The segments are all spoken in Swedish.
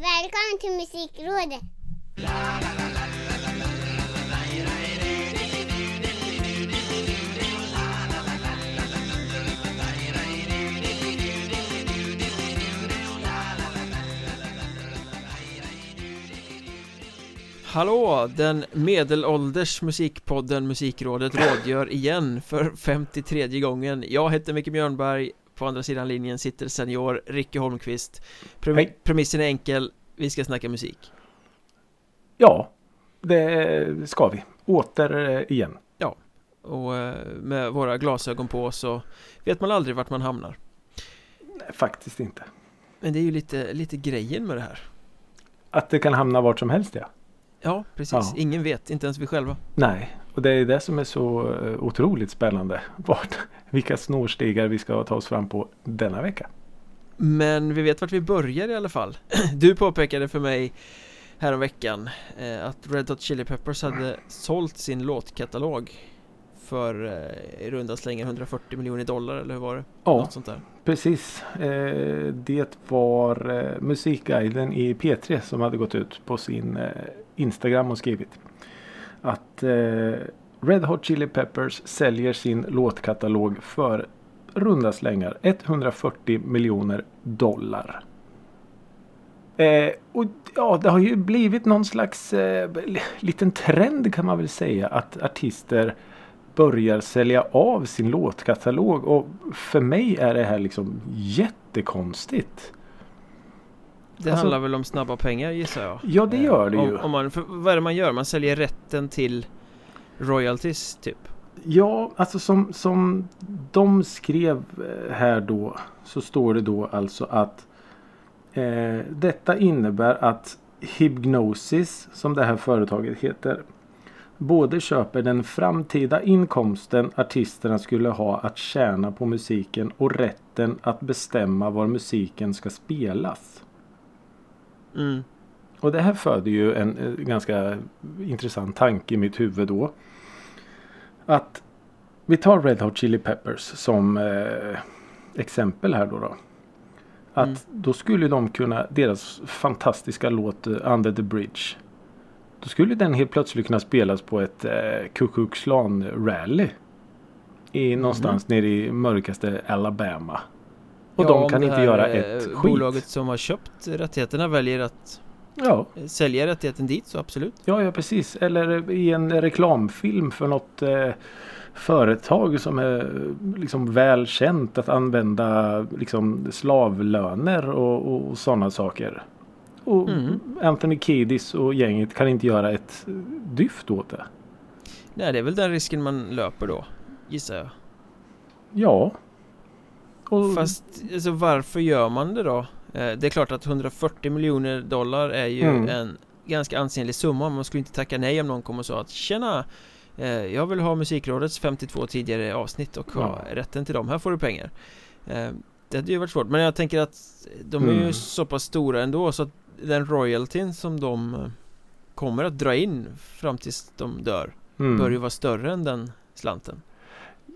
Välkommen till Musikrådet! Hallå! Den medelålders musikpodden Musikrådet rådgör igen för 53 gången Jag heter Micke Björnberg på andra sidan linjen sitter senior Ricke Holmqvist Prem Hej. Premissen är enkel Vi ska snacka musik Ja, det ska vi. Åter eh, igen. Och eh, med våra glasögon på så vet man aldrig vart man hamnar Nej, faktiskt inte. Men det är ju lite, lite grejen med det här Att det kan hamna vart som helst ja. Ja, precis. Ja. Ingen vet, inte ens vi själva Nej, och det är det som är så eh, otroligt spännande. Vart, vilka snorstegar vi ska ta oss fram på denna vecka. Men vi vet vart vi börjar i alla fall Du påpekade för mig häromveckan eh, att Red Hot Chili Peppers hade sålt sin låtkatalog för eh, i runda slängar 140 miljoner dollar eller hur var det? Ja, precis. Eh, det var eh, Musikguiden i P3 som hade gått ut på sin eh, Instagram och skrivit att eh, Red Hot Chili Peppers säljer sin låtkatalog för runda slängar 140 miljoner dollar. Eh, och ja, det har ju blivit någon slags eh, liten trend kan man väl säga att artister börjar sälja av sin låtkatalog och för mig är det här liksom jättekonstigt. Det Alltså- handlar väl om snabba pengar gissar jag Ja, det gör det Eh, ju. om, om man, vad är det man gör? Man säljer rätten till royalties typ Ja, alltså som, som de skrev eh, här då så står det då alltså att eh, detta innebär att Hypnosis som det här företaget heter både köper den framtida inkomsten artisterna skulle ha att tjäna på musiken och rätten att bestämma var musiken ska spelas. Mm. Och det här föder ju en eh, ganska intressant tanke i mitt huvud då. Att vi tar Red Hot Chili Peppers som eh, exempel här då. då. Att Mm. då skulle de kunna, deras fantastiska låt eh, Under the Bridge. Då skulle den helt plötsligt kunna spelas på ett eh, Ku rally. I, någonstans nere i mörkaste Alabama. Och Ja, de kan inte göra eh, ett skit. Bolaget som har köpt rättigheterna väljer att Ja, eh, sälja rättigheten dit så absolut Ja, ja precis. Eller i en reklamfilm för något eh, företag som är eh, liksom väl känt att använda liksom slavlöner och, och, och sådana saker. Och Mm. Anthony Kiedis och gänget kan inte göra ett eh, dyft åt det. Nej det är väl den risken man löper då Gissar jag Ja. Och, Fast alltså, varför gör man det då? Eh, det är klart att 140 miljoner dollar är ju Mm. en ganska ansenlig summa Man skulle inte tacka nej om någon kom och sa att Tjena! Eh, jag vill ha Musikrådets 52 tidigare avsnitt och ha Ja. rätten till dem, här får du pengar eh, Det hade ju varit svårt, men jag tänker att de är ju Mm. så pass stora ändå så att den royaltyn som de kommer att dra in fram tills de dör mm. bör ju vara större än den slanten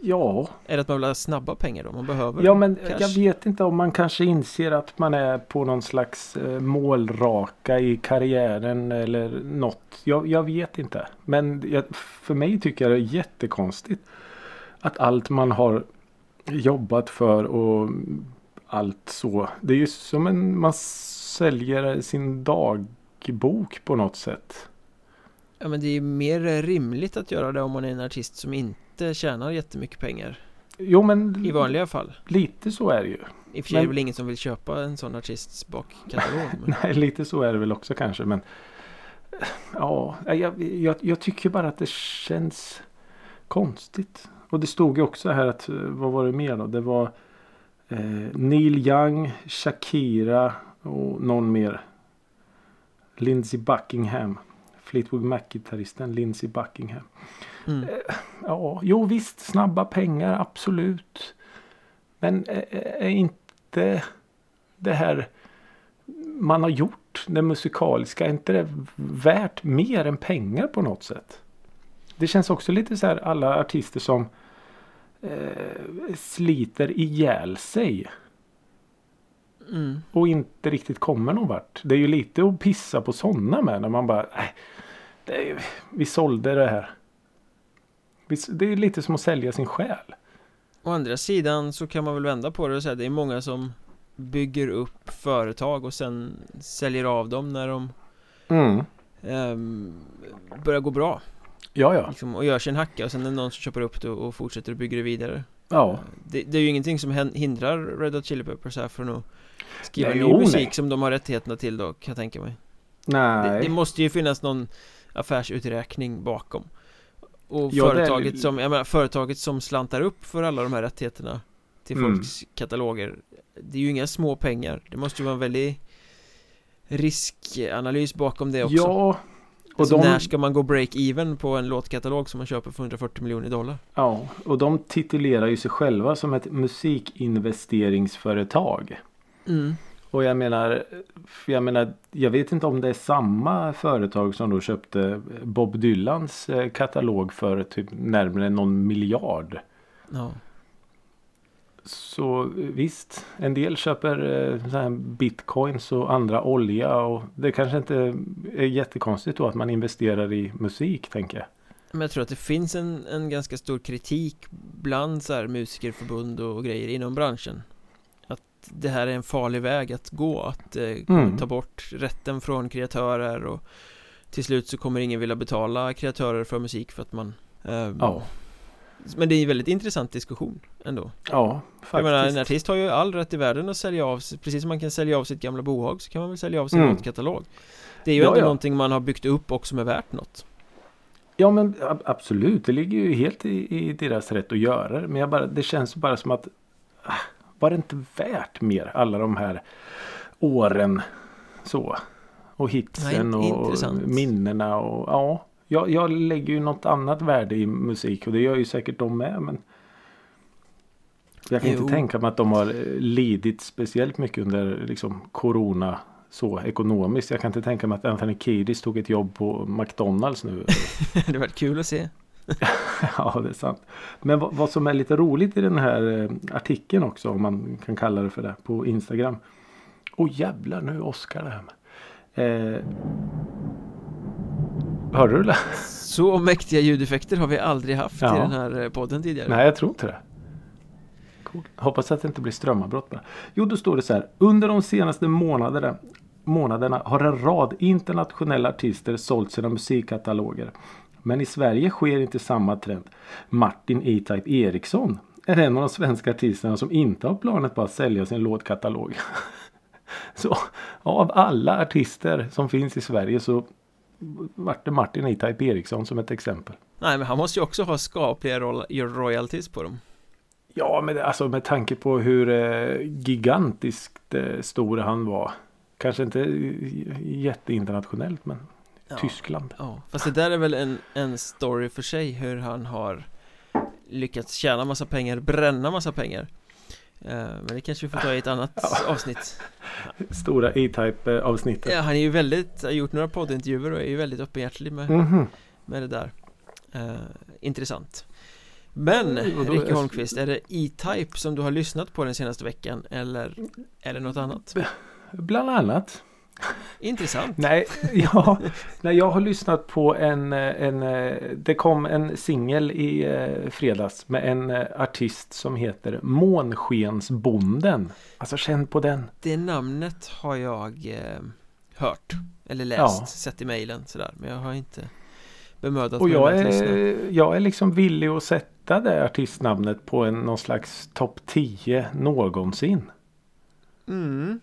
Ja, Är det att man vill ha snabba pengar då? Man behöver Ja men cash. jag vet inte om man kanske inser att man är på någon slags eh, målraka i karriären eller något. Jag, jag vet inte. Men jag, för mig tycker jag det är jättekonstigt. Att allt man har jobbat för och allt så. Det är ju som en man säljer sin dagbok på något sätt. Ja men det är mer rimligt att göra det om man är en artist som inte tjänar jättemycket pengar Jo men I vanliga fall lite så är det ju. I och för sig är det väl ingen som vill köpa en sån artists bakkatalog men... Nej, lite så är det väl också kanske. Men ja, jag, jag, jag tycker bara att det känns konstigt. Och det stod ju också här att, eh, vad var det mer då? Det var eh, Neil Young, Shakira och någon mer. Lindsey Buckingham. Fleetwood Mac-gitarristen Lindsey Buckingham. Mm. Ja, jo visst, snabba pengar, absolut. Men är, är inte det här man har gjort, det musikaliska, är inte det värt mer än pengar på något sätt? Det känns också lite så här alla artister som eh, sliter ihjäl sig. Mm. och inte riktigt kommer någon vart. Det är ju lite att pissa på sådana med när man bara är, ju- Vi sålde det här. Det är lite som att sälja sin själ. Å andra sidan så kan man väl vända på det och säga att det är många som bygger upp företag och sen säljer av dem när de Mm. ehm, börjar gå bra Ja, ja. liksom, och gör sig en hacka och sen är det någon som köper upp det och fortsätter att bygga det vidare Ja, det, det är ju ingenting som hindrar Red Hot Chili Peppers här från att skriva Nej, ny jo, musik nej. som de har rättigheterna till då kan jag tänka mig det, nej. det måste ju finnas någon affärsuträkning bakom Och Ja, det är- företaget som, jag menar företaget som slantar upp för alla de här rättigheterna Till Mm. folks kataloger Det är ju inga små pengar Det måste ju vara en väldig riskanalys bakom det också Ja. Och alltså, de, När ska man gå break-even på en låtkatalog som man köper för 140 miljoner dollar? ja, och de titulerar ju sig själva som ett musikinvesteringsföretag. Mm. Och jag menar, jag menar, jag vet inte om det är samma företag som då köpte Bob Dylans eh, katalog för typ närmare någon miljard. Ja, Så visst, en del köper eh, så här bitcoins och andra olja och det kanske inte är jättekonstigt då att man investerar i musik tänker jag. men jag tror att det finns en, en ganska stor kritik bland så här musikerförbund och grejer inom branschen Att det här är en farlig väg att gå, att eh, Mm. ta bort rätten från kreatörer och till slut så kommer ingen vilja betala kreatörer för musik för att man ehm, Ja, Men det är en väldigt intressant diskussion ändå ja Jag menar en faktiskt. artist har ju all rätt i världen att sälja av sig Precis som man kan sälja av sitt gamla bohag så kan man väl sälja av sin Mm. låtkatalog Det är ju Ja, ändå ja. någonting man har byggt upp och som är värt något Ja men ab- absolut, det ligger ju helt i, i deras rätt att göra det. Men jag bara, det känns bara som att ah, var det inte värt mer alla de här åren så? Och hitsen Nej, och intressant. minnena och ja. Jag, jag lägger ju något annat värde i musik och det gör ju säkert de med men jag kan Jo. inte tänka mig att de har lidit speciellt mycket under liksom corona så ekonomiskt. Jag kan inte tänka mig att Anthony Kiedis tog ett jobb på McDonalds nu. Det varit kul att se Ja, det är sant. Men vad, vad som är lite roligt i den här eh, artikeln också, om man kan kalla det för det, på Instagram. Åh jävlar, nu är Oskar där. Eh, hörde du det? Så mäktiga ljudeffekter har vi aldrig haft Ja. i den här eh, podden tidigare Nej, jag tror inte det. Coolt. Hoppas att det inte blir strömavbrott bara. Jo, då står det så här. Under de senaste månaderna, månaderna har en rad internationella artister sålt sina musikkataloger. Men i Sverige sker inte samma trend. Martin E-Type Eriksson är en av de svenska artisterna som inte har planet på att sälja sin låtkatalog. Så av alla artister som finns i Sverige så vart det Martin E-Type Eriksson som ett exempel. Nej men han måste ju också ha skapliga royalties på dem Ja, men alltså med tanke på hur eh, gigantiskt eh, stor han var. Kanske inte eh, jätteinternationellt, men ja. Tyskland. Ja, fast det där är väl en, en story för sig hur han har lyckats tjäna massa pengar, bränna massa pengar Eh, Men det kanske vi får ta i ett annat Ja. avsnitt Stora E-Type eh, avsnittet. Ja, han är ju väldigt, har gjort några poddintervjuer och är ju väldigt öppenhjärtig med, Mhm. med det där Eh, Intressant Men, då- Ricky Holmqvist, är det E-Type som du har lyssnat på den senaste veckan eller är det något annat? Bland annat. Intressant Nej, ja, nej, jag har lyssnat på en, eh, en eh, det kom en singel i eh, fredags med en artist som heter Månskensbonden. Alltså känn på den. Det namnet har jag eh, hört Eller läst, Ja. sett i mejlen sådär Men jag har inte bemödat Och mig jag med att lyssna jag är liksom villig att sätta det artistnamnet på en någon slags topp 10 någonsin. mm.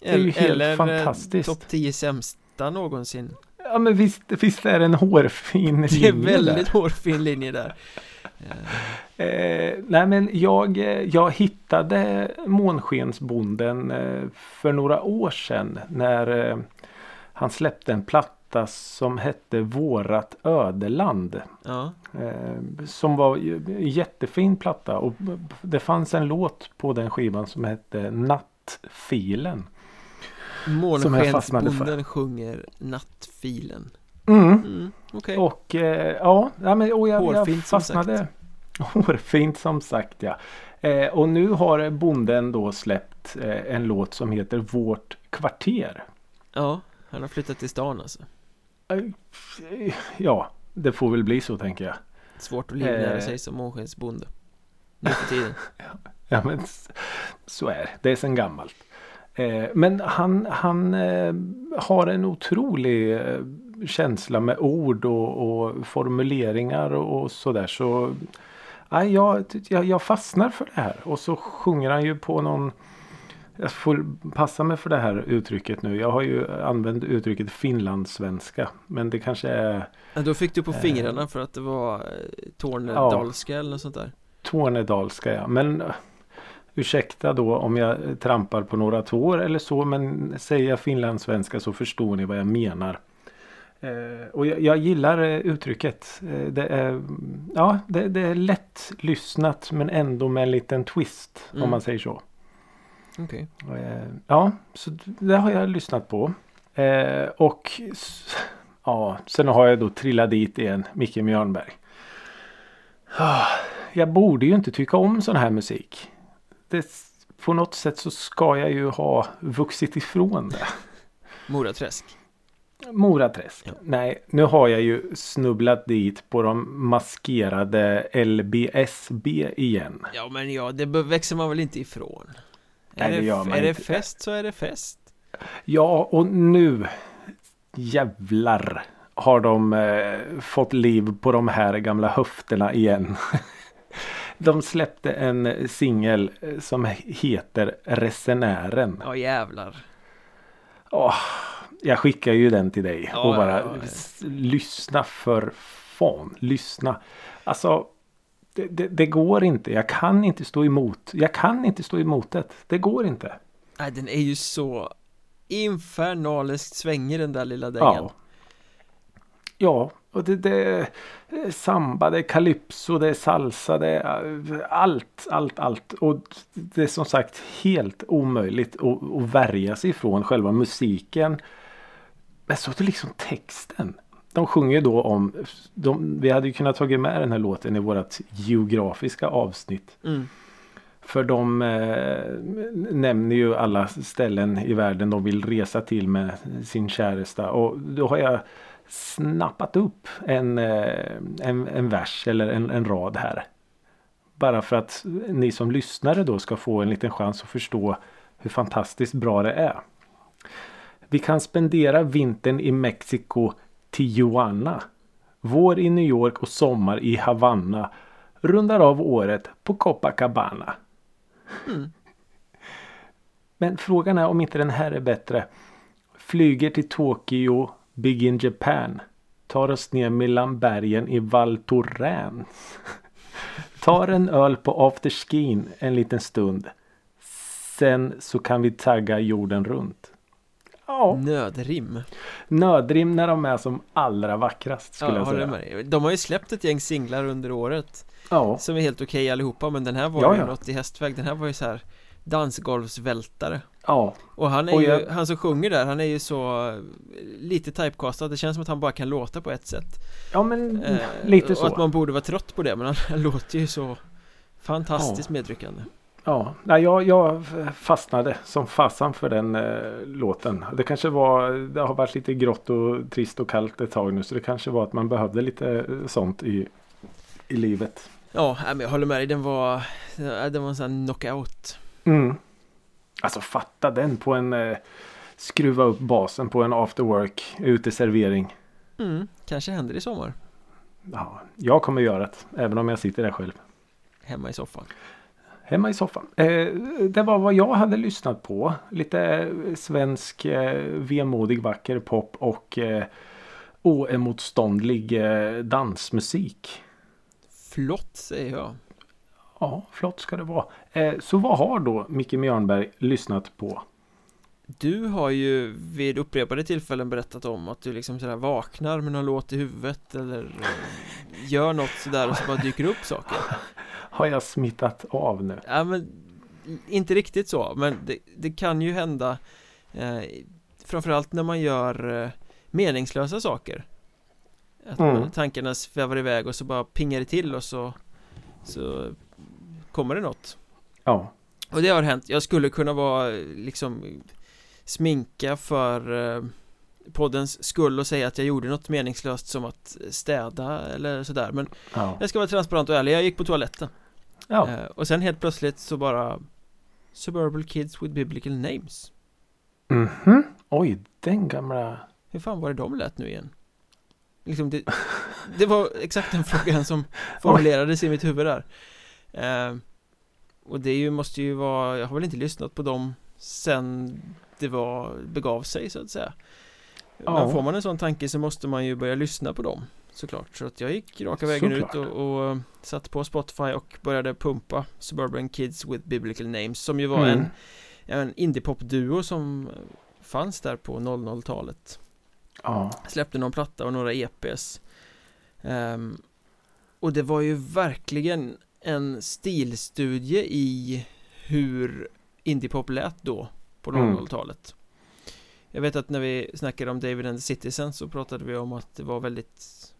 Det är ju helt Eller eh, fantastiskt. topp 10 sämsta någonsin Ja men visst, visst är det en hårfin Det är linje väldigt där. hårfin linje där Eh, nej men jag, eh, jag hittade Månskensbonden eh, för några år sedan när han släppte en platta som hette Vårat ödeland. Ja, Eh, som var en jättefin platta och det fanns en låt på den skivan som hette Nattfilen. Som jag fastnade för. Månskensbonden sjunger Nattfilen Mm. mm. Okej Och eh, ja, ja men, och jag, jag Hårfint som fastnade. Hårfint som sagt ja. Eh, och nu har bonden då släppt eh, en låt som heter Vårt kvarter. Ja, han har flyttat till stan alltså Eh, Ja, det får väl bli så tänker jag. Svårt att livnära Eh. sig som månskensbonde Nu för tiden Ja men så är det. Det är sen gammalt. Eh, men han, han eh, har en otrolig eh, känsla med ord och, och formuleringar och, och sådär. Så nej, jag, jag, jag fastnar för det här. Och så sjunger han ju på någon jag får passa mig för det här uttrycket nu. Jag har ju använt uttrycket finlandssvenska. Men det kanske är ja, Då fick du på fingrarna för att det var tornedalska eller något sånt där Tornedalska ja. Men ursäkta då om jag trampar på några tår eller så. Men säger jag finlandssvenska så förstår ni vad jag menar. Eh, och jag, jag gillar eh, uttrycket. Eh, det, är, ja, det, det är lätt lyssnat men ändå med en liten twist. Mm. Om man säger så. Okej Eh, ja, så det har jag lyssnat på. Eh, och ja, sen har jag då trillat dit igen, Micke Mjörnberg. Ah, Jag borde ju inte tycka om sån här musik. Det, på något sätt så ska jag ju ha vuxit ifrån det. Moraträsk Moraträsk. Ja. Nej, nu har jag ju snubblat dit på de maskerade LBSB igen. Ja men ja, det växer man väl inte ifrån Nej, Är det det, gör man är det inte. fest så är det fest Ja, och nu jävlar har de eh, fått liv på de här gamla höfterna igen. de släppte en singel eh, som heter Resenären. Ja jävlar Åh, jag skickar ju den till dig Ja, och bara ja, ja. lyssna för fan. Lyssna. Alltså det, det, det går inte. Jag kan inte stå emot. Jag kan inte stå emot det. Det går inte. Nej den är ju så infernaliskt svängig den där lilla dängan Ja. Ja, och det, det är samba, det är calypso, det är salsa, det är allt, allt, allt. Och det är som sagt helt omöjligt att, att värja sig ifrån själva musiken. Men så är det liksom texten. De sjunger då om, de, vi hade ju kunnat tagit med den här låten i vårat geografiska avsnitt. mm. För de eh, nämner ju alla ställen i världen de vill resa till med sin käresta. Och då har jag snappat upp en, eh, en, en vers eller en, en rad här. Bara för att ni som lyssnare då ska få en liten chans att förstå hur fantastiskt bra det är. Vi kan spendera vintern i Mexiko, Tijuana. Vår i New York och sommar i Havanna. Rundar av året på Copacabana. Mm. Men frågan är om inte den här är bättre. Flyger till Tokyo, Big in Japan. Tar oss ner mellan bergen i Val Thorens. Tar en öl på afterskin en liten stund. Sen så kan vi tagga jorden runt. Ja, Nödrim nödrim när de är som allra vackrast skulle Ja, jag säga. med. De har ju släppt ett gäng singlar under året Ja, Som är helt okej allihopa men den här var Ja, ju ja. något i hästväg Den här var ju så här dansgolvsvältare ja, Och han är Och ju, jag- han som sjunger där, han är ju så eh, lite typecastad Det känns som att han bara kan låta på ett sätt ja men Eh, lite och så. att man borde vara trött på det men han, han låter ju så Fantastiskt Ja. medryckande Ja, nej, jag, jag fastnade som fasan för den eh, låten. Det kanske var, det har varit lite grått och trist och kallt ett tag nu så det kanske var att man behövde lite eh, sånt i, i livet. Ja, men jag håller med dig, den var Den var en sån här knockout Mm. Alltså fatta den på en eh, skruva upp basen på en after work uteservering. mm, Kanske händer i sommar Ja, jag kommer göra det även om jag sitter där själv. Hemma i soffan Hemma i soffan. Eh, det var vad jag hade lyssnat på. Lite eh, svensk eh, vemodig vacker pop och eh, oemotståndlig eh, dansmusik. Flott säger jag Ja, flott ska det vara. Eh, så vad har då Micke Mjörnberg lyssnat på? Du har ju vid upprepade tillfällen berättat om att du liksom sådär vaknar med någon låt i huvudet eller eh, gör något sådär och så bara dyker upp saker Har jag smittat av nu? Ja men inte riktigt så men det, det kan ju hända eh, Framförallt när man gör eh, meningslösa saker Att Mm. tankarna svävar iväg och så bara pingar det till och så Så kommer det något Ja. Och det har hänt, jag skulle kunna vara liksom Sminka för eh, poddens skull och säga att jag gjorde något meningslöst som att städa eller sådär Men Ja. jag ska vara transparent och ärlig, jag gick på toaletten ja. eh, Och sen helt plötsligt så bara Suburban Kids with Biblical Names Mhm. Oj, den gamla... Hur fan var det de lät nu igen? Liksom det, det var exakt den frågan som formulerades i mitt huvud där eh, Och det ju, måste ju vara, jag har väl inte lyssnat på dem sen det var, begav sig så att säga Ja. Men får man en sån tanke så måste man ju börja lyssna på dem Såklart, så att jag gick raka vägen Såklart. ut och, och satt på Spotify och började pumpa Suburban Kids with Biblical Names som ju var Mm. en, en indiepop-duo som fanns där på 00-talet Ja. Släppte någon platta och några EPs Ehm, Och det var ju verkligen en stilstudie i hur indiepop lät då på Mm. 00-talet Jag vet att när vi snackade om David and the Citizen så pratade vi om att det var väldigt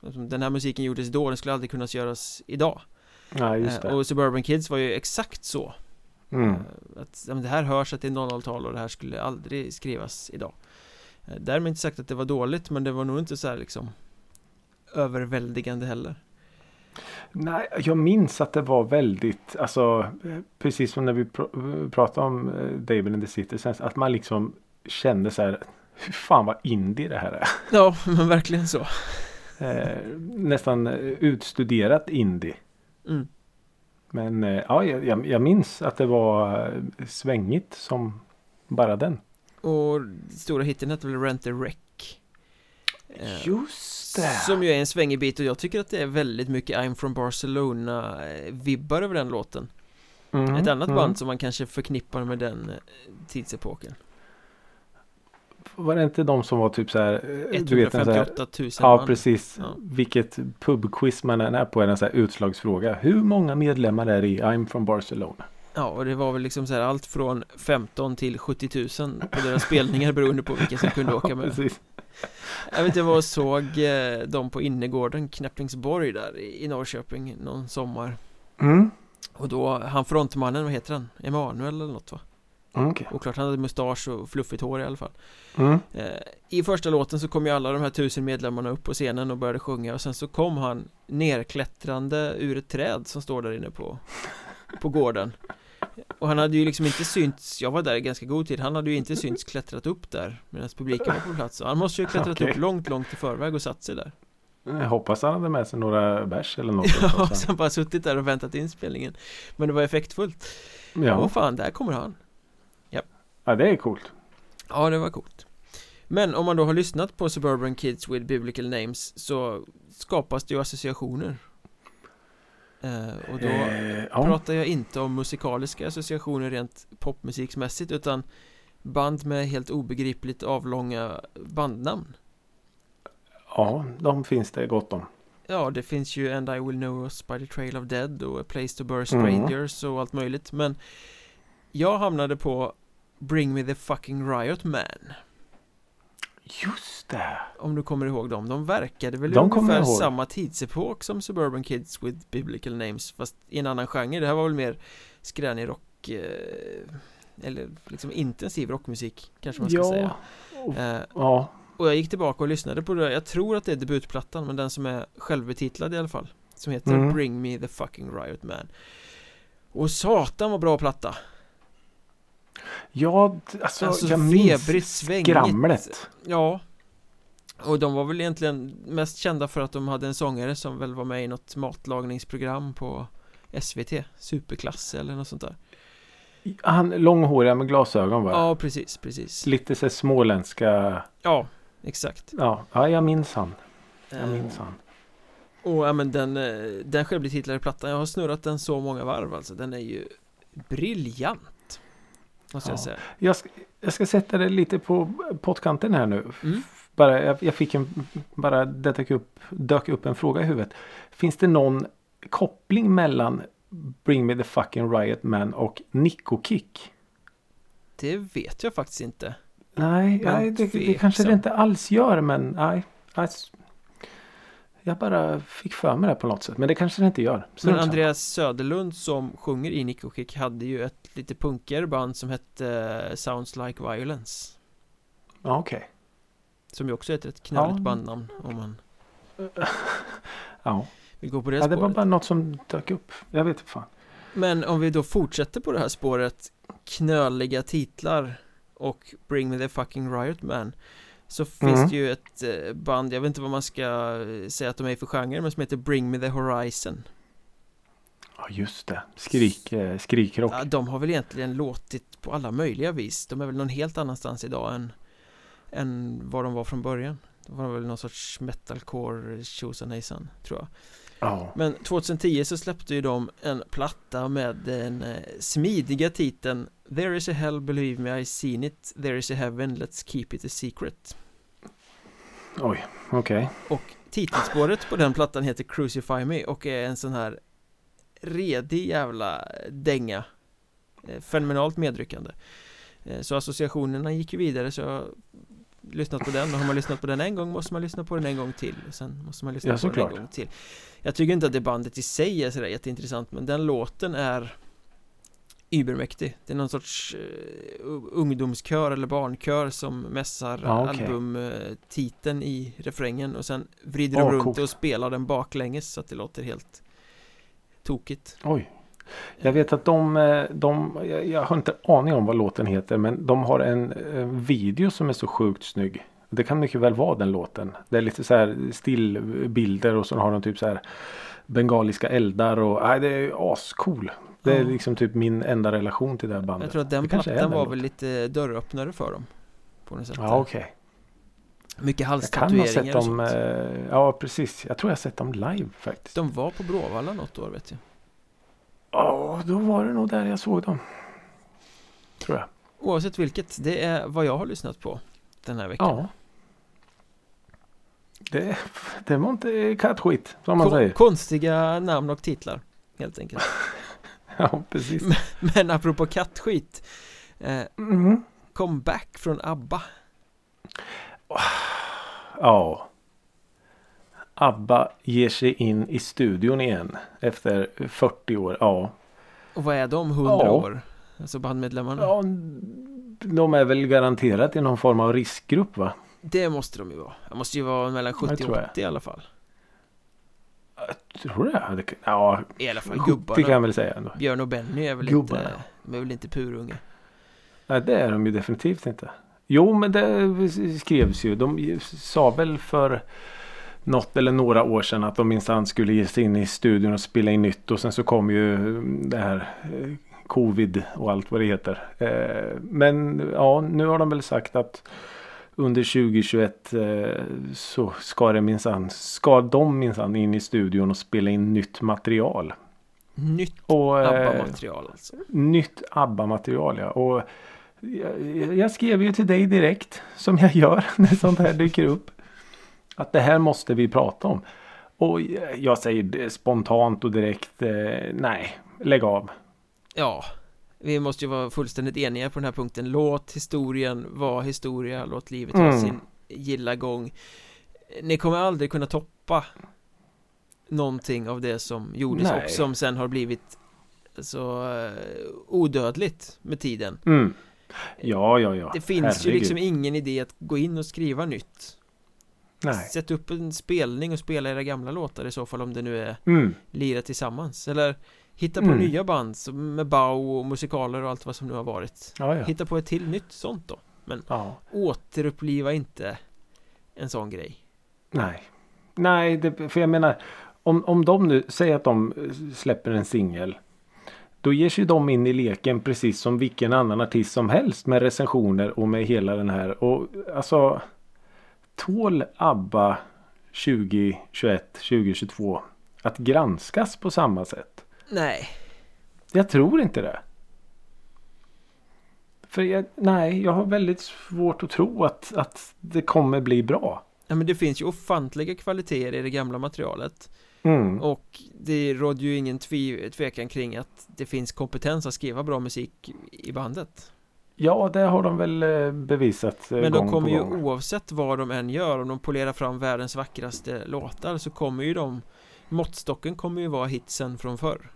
Den här musiken gjordes då, den skulle aldrig kunna göras idag Ja, just Eh, det. Och Suburban Kids var ju exakt så Mm. Eh, Att det här hörs att det är 00-tal och det här skulle aldrig skrivas idag Eh, Därmed inte sagt att det var dåligt men det var nog inte så här liksom Överväldigande heller Nej, jag minns att det var väldigt, alltså precis som när vi pr- pratade om eh, David and the Citizens, att man liksom kände så här, hur fan vad indie det här är. Ja men verkligen så Eh, nästan utstuderat indie. mm. Men eh, ja, jag, jag- jag minns att det var eh, svängigt som bara den. Och stora hitten hette väl Rent a Wreck Eh, Just det! Som ju är en svängig bit och jag tycker att det är väldigt mycket I'm from Barcelona eh, vibbar över den låten Mm, Ett annat mm. band som man kanske förknippar med den eh, tidsepoken Var det inte de som var typ så här, eh, du vet en så här 158 000 Ja precis. Ja. Vilket pubquiz man än är på är en så här utslagsfråga. Hur många medlemmar är det i I'm from Barcelona? Ja, och det var väl liksom så här allt från 15 till 70 000 på deras spelningar beroende på vilka som kunde åka med. precis. Jag vet inte, jag var och såg eh, dem på innergården, Knäpplingsborg där i Norrköping någon sommar. Mm. Och då, han frontmannen, vad heter han? Emanuel eller något va? Mm, Okej. Oklart, han hade mustasch och fluffigt hår i alla fall. Mm. Eh, I första låten så kom ju alla de här tusen medlemmarna upp på scenen och började sjunga och sen så kom han nerklättrande ur ett träd som står där inne på, på gården Och han hade ju liksom inte synts, jag var där i ganska god tid, han hade ju inte synts klättrat upp där medan publiken var på plats han måste ju ha klättrat Okej. upp långt, långt i förväg och satt sig där Jag hoppas han hade med sig några bärs eller något. Ja, så han bara suttit där och väntat in spelningen Men det var effektfullt ja. Åh fan, där kommer han ja, det är coolt. Ja, det var coolt Men om man då har lyssnat på Suburban Kids with Biblical Names så skapas det ju associationer Och då Eh, ja. pratar jag inte om musikaliska associationer rent popmusiksmässigt utan band med helt obegripligt avlånga bandnamn ja, de finns det gott om. Ja, det finns ju And I Will Know Us By The Trail of Dead och A Place To Burst Mm. Strangers och allt möjligt men Jag hamnade på Bring Me The Fucking Riot Man Just det. Om du kommer ihåg dem, de verkade väl De ungefär samma tidsepok som Suburban Kids with Biblical Names Fast i en annan genre, det här var väl mer skränig rock eh, Eller liksom intensiv rockmusik kanske man ska Ja. säga Och- eh, Ja. Och jag gick tillbaka och lyssnade på det, jag tror att det är debutplattan men den som är självbetitlad i alla fall Som heter Mm. Bring Me The Fucking Riot Man Och satan vad bra platta! Ja, alltså, Alltså, jag minns skramlet. Ja Och de var väl egentligen mest kända för att de hade en sångare som väl var med i något matlagningsprogram på SVT Superklass eller något sånt där Han långhåriga med glasögon va? Ja, precis, precis Lite så småländska. Ja, exakt Ja, ja jag minns han. Jag Eh, minns han. Och ja men den, eh, den självbetitlade plattan, jag har snurrat den så många varv alltså, den är ju briljant Måste jag Ja. säga Jag ska, jag ska sätta det lite på pottkanten här nu. Mm. Bara, jag, jag fick en, bara det dök upp, dök upp en fråga i huvudet. Finns det någon koppling mellan Bring Me The Fucking Riot Man och Nico Kick? Det vet jag faktiskt inte Nej, nej det, det kanske det inte alls gör men nej. Jag bara fick för mig det på något sätt. Men det kanske det inte gör. Men. Andreas Söderlund som sjunger i Nico Kick hade ju ett lite punkigare band som hette eh, Sounds Like Violence Ja, okej. Som ju också är ett rätt knalligt Ja. bandnamn om man Ja. vill gå på det ja, det var spåret bara något som dök upp. Jag vet inte fan. Men om vi då fortsätter på det här spåret Knöliga titlar Och Bring Me The Fucking Riot Man Så finns Mm. det ju ett eh, band, jag vet inte vad man ska eh, säga att de är för genre Men som heter Bring Me The Horizon Ja, just det. Skrik, eh, skrikrock. ja, De har väl egentligen låtit på alla möjliga vis De är väl någon helt annanstans idag än Än vad de var från början De var väl någon sorts metalcore tjosanejsan tror jag Ja. Men 2010 så släppte ju de en platta med den smidiga titeln There is a hell, believe me, I seen it There is a heaven, let's keep it a secret Oj, okej. Och titelspåret på den plattan heter Crucify Me och är en sån här redig jävla dänga. Eh, Fenomenalt medryckande. Eh, Så associationerna gick ju vidare så jag har lyssnat på den. Och har man lyssnat på den en gång måste man lyssna på den en gång till. Och sen måste man lyssna Ja, på den en gång till. Jag tycker inte att det bandet i sig är sådär jätteintressant men den låten är Übermäktig Det är någon sorts eh, u- ungdomskör eller barnkör som mässar Ja, okej. albumtiteln i refrängen och sen vrider de runt coolt. och spelar den baklänges så att det låter helt tokigt Oj. Jag vet att de, eh, de jag, har inte aning om vad låten heter men de har en, eh, video som är så sjukt snygg. Det kan mycket väl vara den låten. Det är lite så här stillbilder och så har de typ så här bengaliska eldar och nej, det är ascool. Det är liksom typ min enda relation till det här bandet. Jag tror att den plattan var väl lite dörröppnare för dem På något sätt Ja okej. Mycket Jag kan ha halstatueringar sett och dem. sånt Eh, ja precis. Jag tror jag har sett dem live faktiskt. De var på Bråvalla något år vet jag Ja då var det nog där jag såg dem. Tror jag. Oavsett vilket, det är vad jag har lyssnat på Den här veckan Ja. Det, det var inte kattskit som man Ko- säger. Konstiga namn och titlar Helt enkelt Ja precis. Men apropå kattskit eh, Mm. Comeback från ABBA Ja. ABBA ger sig in i studion igen. Efter 40 år. Ja. Och vad är de? 100 Ja. år? Alltså bandmedlemmarna ja. De är väl garanterat i någon form av riskgrupp va? Det måste de ju vara Det måste ju vara mellan 70 tror och jag. 80 i alla fall Tror du det? Ja, I alla fall 70 kan gubbarna jag väl säga ändå. Björn och Benny är väl Gubbarna. inte De är väl inte purunga Nej, det är de ju definitivt inte. Jo, men det skrevs ju. De sa väl för något eller några år sedan att de minsann skulle ge sig in i studion och spela in nytt. Och sen så kom ju det här eh, covid och allt vad det heter. Eh, Men ja, nu har de väl sagt att under 2021 eh, så ska det minsann, ska de minsann in i studion och spela in nytt material. Nytt eh, ABBA-material alltså Nytt ABBA-material ja. Och jag, jag skrev ju till dig direkt. Som jag gör när sånt här dyker upp. Att det här måste vi prata om. Och jag säger spontant och direkt. Eh, nej, lägg av. Ja Vi måste ju vara fullständigt eniga på den här punkten Låt historien vara historia Låt livet ha Mm. sin gilla gång Ni kommer aldrig kunna toppa Någonting av det som gjordes Nej. och som sen har blivit Så eh, odödligt med tiden Mm. Ja, ja, ja. Det finns ju Herregud. liksom ingen idé att gå in och skriva nytt Nej. Sätt upp en spelning och spela era gamla låtar i så fall om det nu är Mm. lira tillsammans Eller hitta på Mm. nya band med Bau och musikaler och allt vad som nu har varit Ja, ja. Hitta på ett till nytt sånt då ja. Återuppliva inte en sån grej Nej. Nej, det, för jag menar. Om, om de nu säger att de eh, släpper en singel. Då ger sig de in i leken precis som vilken annan artist som helst med recensioner och med hela den här. Och alltså. Tål ABBA 2021, 2022 att granskas på samma sätt? Nej, Jag tror inte det. För jag, nej, jag har väldigt svårt att tro att, att det kommer bli bra. ja, men det finns ju ofantliga kvaliteter i det gamla materialet Mm. Och det råder ju ingen tvi- tvekan kring att det finns kompetens att skriva bra musik i bandet Ja, det har de väl eh, bevisat eh, Men de kommer ju oavsett vad de än gör Om de polerar fram världens vackraste låtar Så kommer ju de Måttstocken kommer ju vara hitsen från förr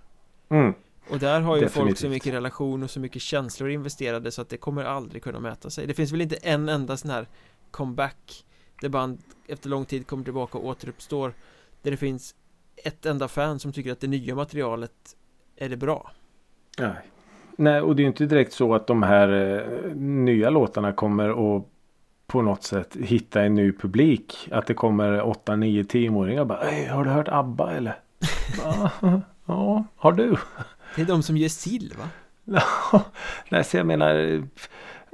Mm. Och där har ju folk så Definitivt. mycket relation och så mycket känslor investerade så att det kommer aldrig kunna mäta sig Det finns väl inte en enda sån här comeback Där band efter lång tid kommer tillbaka och återuppstår Där det finns ett enda fan som tycker att det nya materialet är det bra Nej. Nej, och det är ju inte direkt så att de här eh, nya låtarna kommer att på något sätt hitta en ny publik. Att det kommer 8, 9, 10-åringar bara "Ey, Har du hört ABBA eller? ja, har du? Det är de som gör sill va? Nej, så jag menar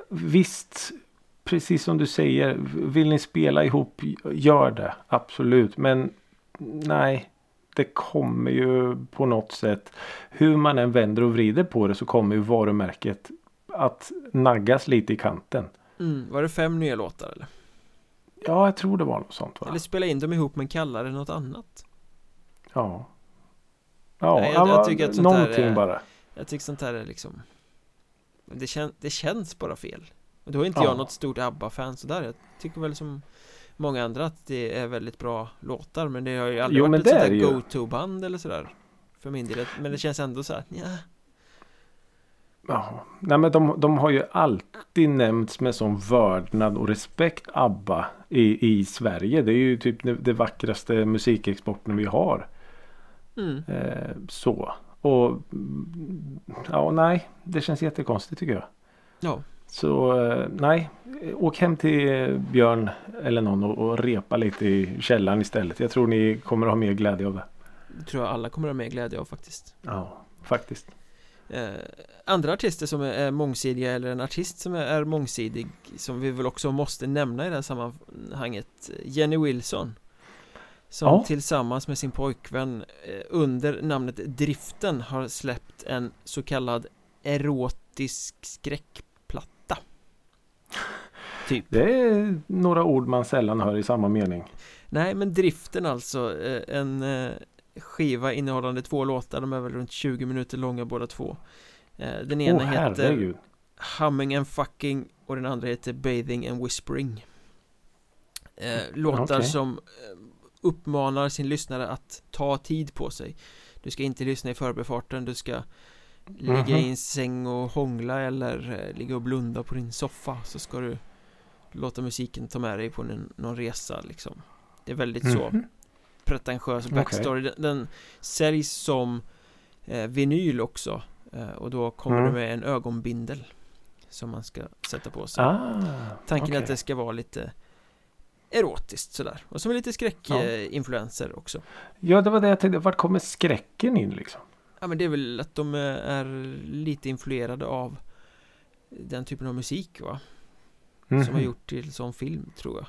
Visst Precis som du säger Vill ni spela ihop Gör det Absolut Men Nej Det kommer ju på något sätt Hur man än vänder och vrider på det så kommer ju varumärket Att naggas lite i kanten mm, Var det fem nya låtar eller? Ja jag tror det var något sånt va? Eller spela in dem ihop men kalla det något annat. Ja. Ja, Nej, jag- jag ja, tycker att sånt någonting är- bara. Jag tycker sånt här är liksom det, kän, det känns bara fel. Och då är inte Ja. jag något stort ABBA-fan sådär Jag tycker väl som många andra att det är väldigt bra låtar Men det har ju aldrig Jo, varit ett sånt är där go-to-band eller sådär För min del, men det känns ändå så här, ja Ja, nej men de, de har ju alltid nämnts med sån vördnad och respekt ABBA i, i Sverige. Det är ju typ det, vackraste musikexporten vi har. mm. Eh, så. Och ja, nej, det känns jättekonstigt tycker jag. Ja, Så eh, nej, åk hem till eh, Björn eller någon och, och repa lite i källaren istället. Jag tror ni kommer ha mer glädje av det. det tror jag alla kommer ha mer glädje av faktiskt Ja, faktiskt. Eh, Andra artister som är, mångsidiga eller en artist som är, är mångsidig Som vi väl också måste nämna i det här sammanhanget Jenny Wilson Som Ja. tillsammans med sin pojkvän eh, under namnet Driften har släppt en så kallad erotisk skräckplatta Typ Det är några ord man sällan hör i samma mening. Nej men Driften alltså eh, En skiva innehållande två låtar De är väl runt 20 minuter långa båda två Eh, Den ena Åh heter. Humming and fucking och den andra heter Bathing and whispering eh, Låtar Okej. som eh, uppmanar sin lyssnare att ta tid på sig Du ska inte lyssna i förbifarten, du ska ligga Mhm. i en säng och hångla eller ligga och blunda på din soffa så ska du låta musiken ta med dig på någon resa liksom Det är väldigt så Mhm. Pretentiös backstory den, den säljs som eh, vinyl också eh, och då kommer Mm. det med en ögonbindel som man ska sätta på sig Ah, Tanken är att det ska vara lite erotiskt sådär och som är lite Ja. skräckinfluenser också Ja, det var det jag tänkte. Vart kommer skräcken in liksom? Ja men det är väl att de eh, är lite influerade av den typen av musik va? Som har Mhm. gjort till som film tror jag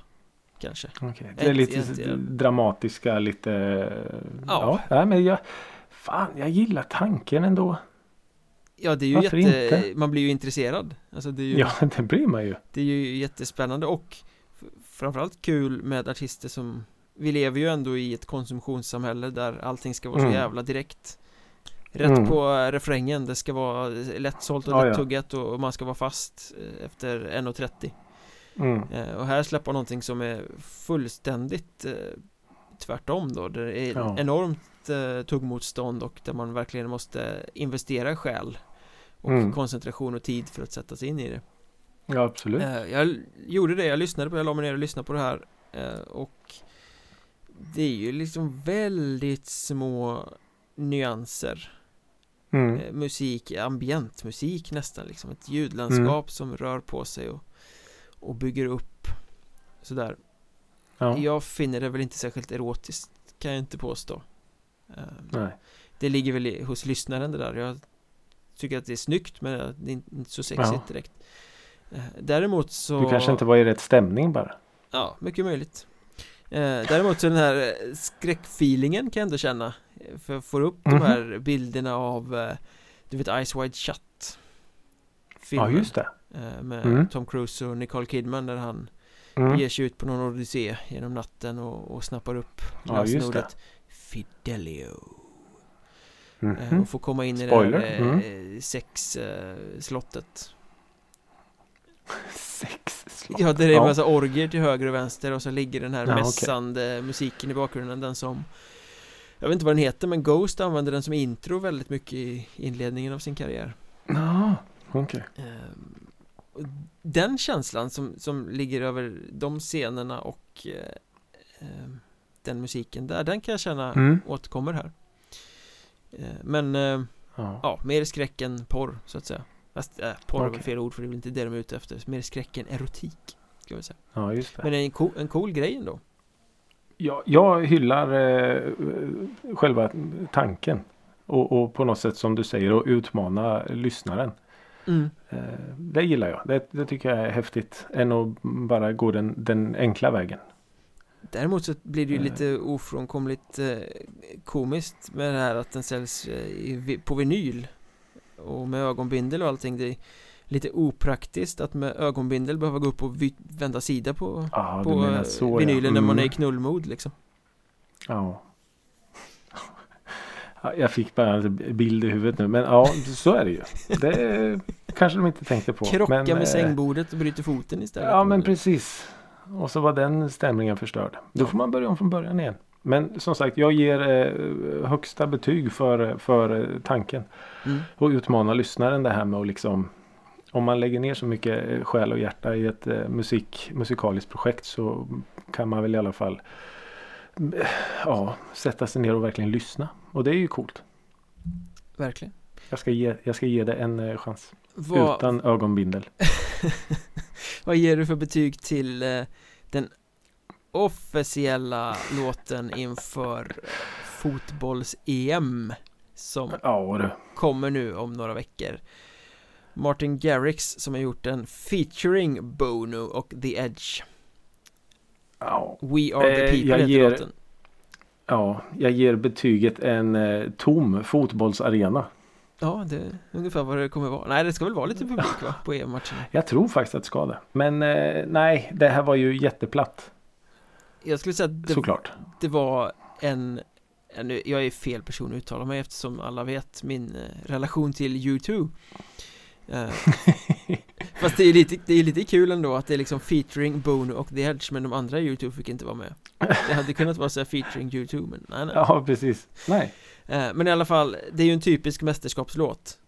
Kanske Okej, Det är lite dramatiska, lite... Ja. ja. Men jag... Fan, jag gillar tanken ändå. Ja det är ju Varför jätte, inte? man blir ju intresserad Alltså det är ju, Ja, det blir man ju. det är ju jättespännande och Framförallt kul med artister som Vi lever ju ändå i ett konsumtionssamhälle där allting ska vara så Mm. jävla direkt Rätt Mm. på refrängen, det ska vara lättsålt och Ja, ja. lättuggat och man ska vara fast efter 1.30 Mm. Eh, Och här släpper någonting som är fullständigt eh, tvärtom då Det är Ja. enormt eh, tuggmotstånd och där man verkligen måste investera själ och Mm. koncentration och tid för att sätta sig in i det Ja, absolut. Eh, Jag gjorde det, jag lyssnade på det, jag la mig ner och lyssnade på det här eh, Och Det är ju liksom väldigt små nyanser Mm. eh, Musik, ambientmusik nästan liksom Ett ljudlandskap som rör på sig och, och bygger upp Sådär Ja. Jag finner det väl inte särskilt erotiskt Kan jag inte påstå Eh, Nej. Det ligger väl hos lyssnaren det där Jag tycker att det är snyggt men det är inte så sexigt Ja. direkt Eh, Däremot så Du kanske inte var i rätt stämning bara. Ja, mycket möjligt eh, Däremot så den här eh, skräckfeelingen kan jag ändå känna För jag får upp Mhm. de här bilderna av Du vet Ice Wide Shut Ja, filmen, just det. Eh, Med Mm. Tom Cruise och Nicole Kidman där han Mm. ger sig ut på någon odyssé genom natten och, och snappar upp Ja, lösenordet Fidelio Mhm. eh, och får komma in i Spoiler. det här Mm. eh, sexslottet Sex slott. Ja, där det är en Ja. massa orger till höger och vänster och så ligger den här Ja, mässande musiken i bakgrunden, den som Jag vet inte vad den heter, men Ghost använder den som intro väldigt mycket i inledningen av sin karriär Ja, okej. Ehm, och Den känslan som, som ligger över de scenerna och eh, ehm, den musiken där, den kan jag känna Mm. återkommer här Eh, Men eh, Ja. ja, mer skräck än porr så att säga Fast äh, porr är väl Okej. fel ord för det är väl inte det de är ute efter Mer skräck än erotik Ska vi säga ja, just det. Men är en cool, en cool grej ändå Jag, jag hyllar eh, själva tanken. Och, och på något sätt som du säger att utmana lyssnaren. Mm. Eh, det gillar jag. Det, det tycker jag är häftigt. Än att bara gå den, den enkla vägen. Däremot så blir det ju Eh. lite ofrånkomligt eh, komiskt med det här att den säljs på vinyl Och med ögonbindel och allting Det är lite opraktiskt att med ögonbindel behöva gå upp och vända sida på, du på så, ja. vinylen när man är i Mm. knullmod liksom Ja. Ja, Jag fick bara en bild i huvudet nu. Men ja, så är det ju. Det kanske de inte tänkte på. Krocka men, med eh, sängbordet och bryter foten istället Ja men precis. Och så var den stämningen förstörd. Då får man börja om från början igen. Men som sagt jag ger eh, högsta betyg för, för tanken. mm. Och utmana lyssnaren det här med att liksom om man lägger ner så mycket eh, själ och hjärta i ett eh, musik, musikaliskt projekt så kan man väl i alla fall eh, ja, sätta sig ner och verkligen lyssna. Och det är ju coolt. Verkligen Jag ska ge, jag ska ge det en eh, chans. Vad, Utan ögonbindel. vad ger du för betyg till eh, den officiella låten inför fotbolls-EM som Ja kommer nu om några veckor Martin Garrix som har gjort den featuring Bono och The Edge Ja. We Are The Eh, People jag heter ger- låten Ja, jag ger betyget en eh, tom fotbollsarena. Ja, det är ungefär vad det kommer vara Nej, det ska väl vara lite publik va, på EM-matcherna Jag tror faktiskt att det ska det. Men eh, nej, det här var ju jätteplatt. Jag skulle säga att det, Såklart. det var en Jag är fel person att uttala mig eftersom alla vet min eh, relation till U2 Eh, Fast det är, lite, det är lite kul ändå att det är liksom featuring Bono och The Edge men de andra i U2 fick inte vara med Det hade kunnat vara så här featuring U2 men nej nej Ja, precis. Nej. Eh, Men i alla fall, det är ju en typisk mästerskapslåt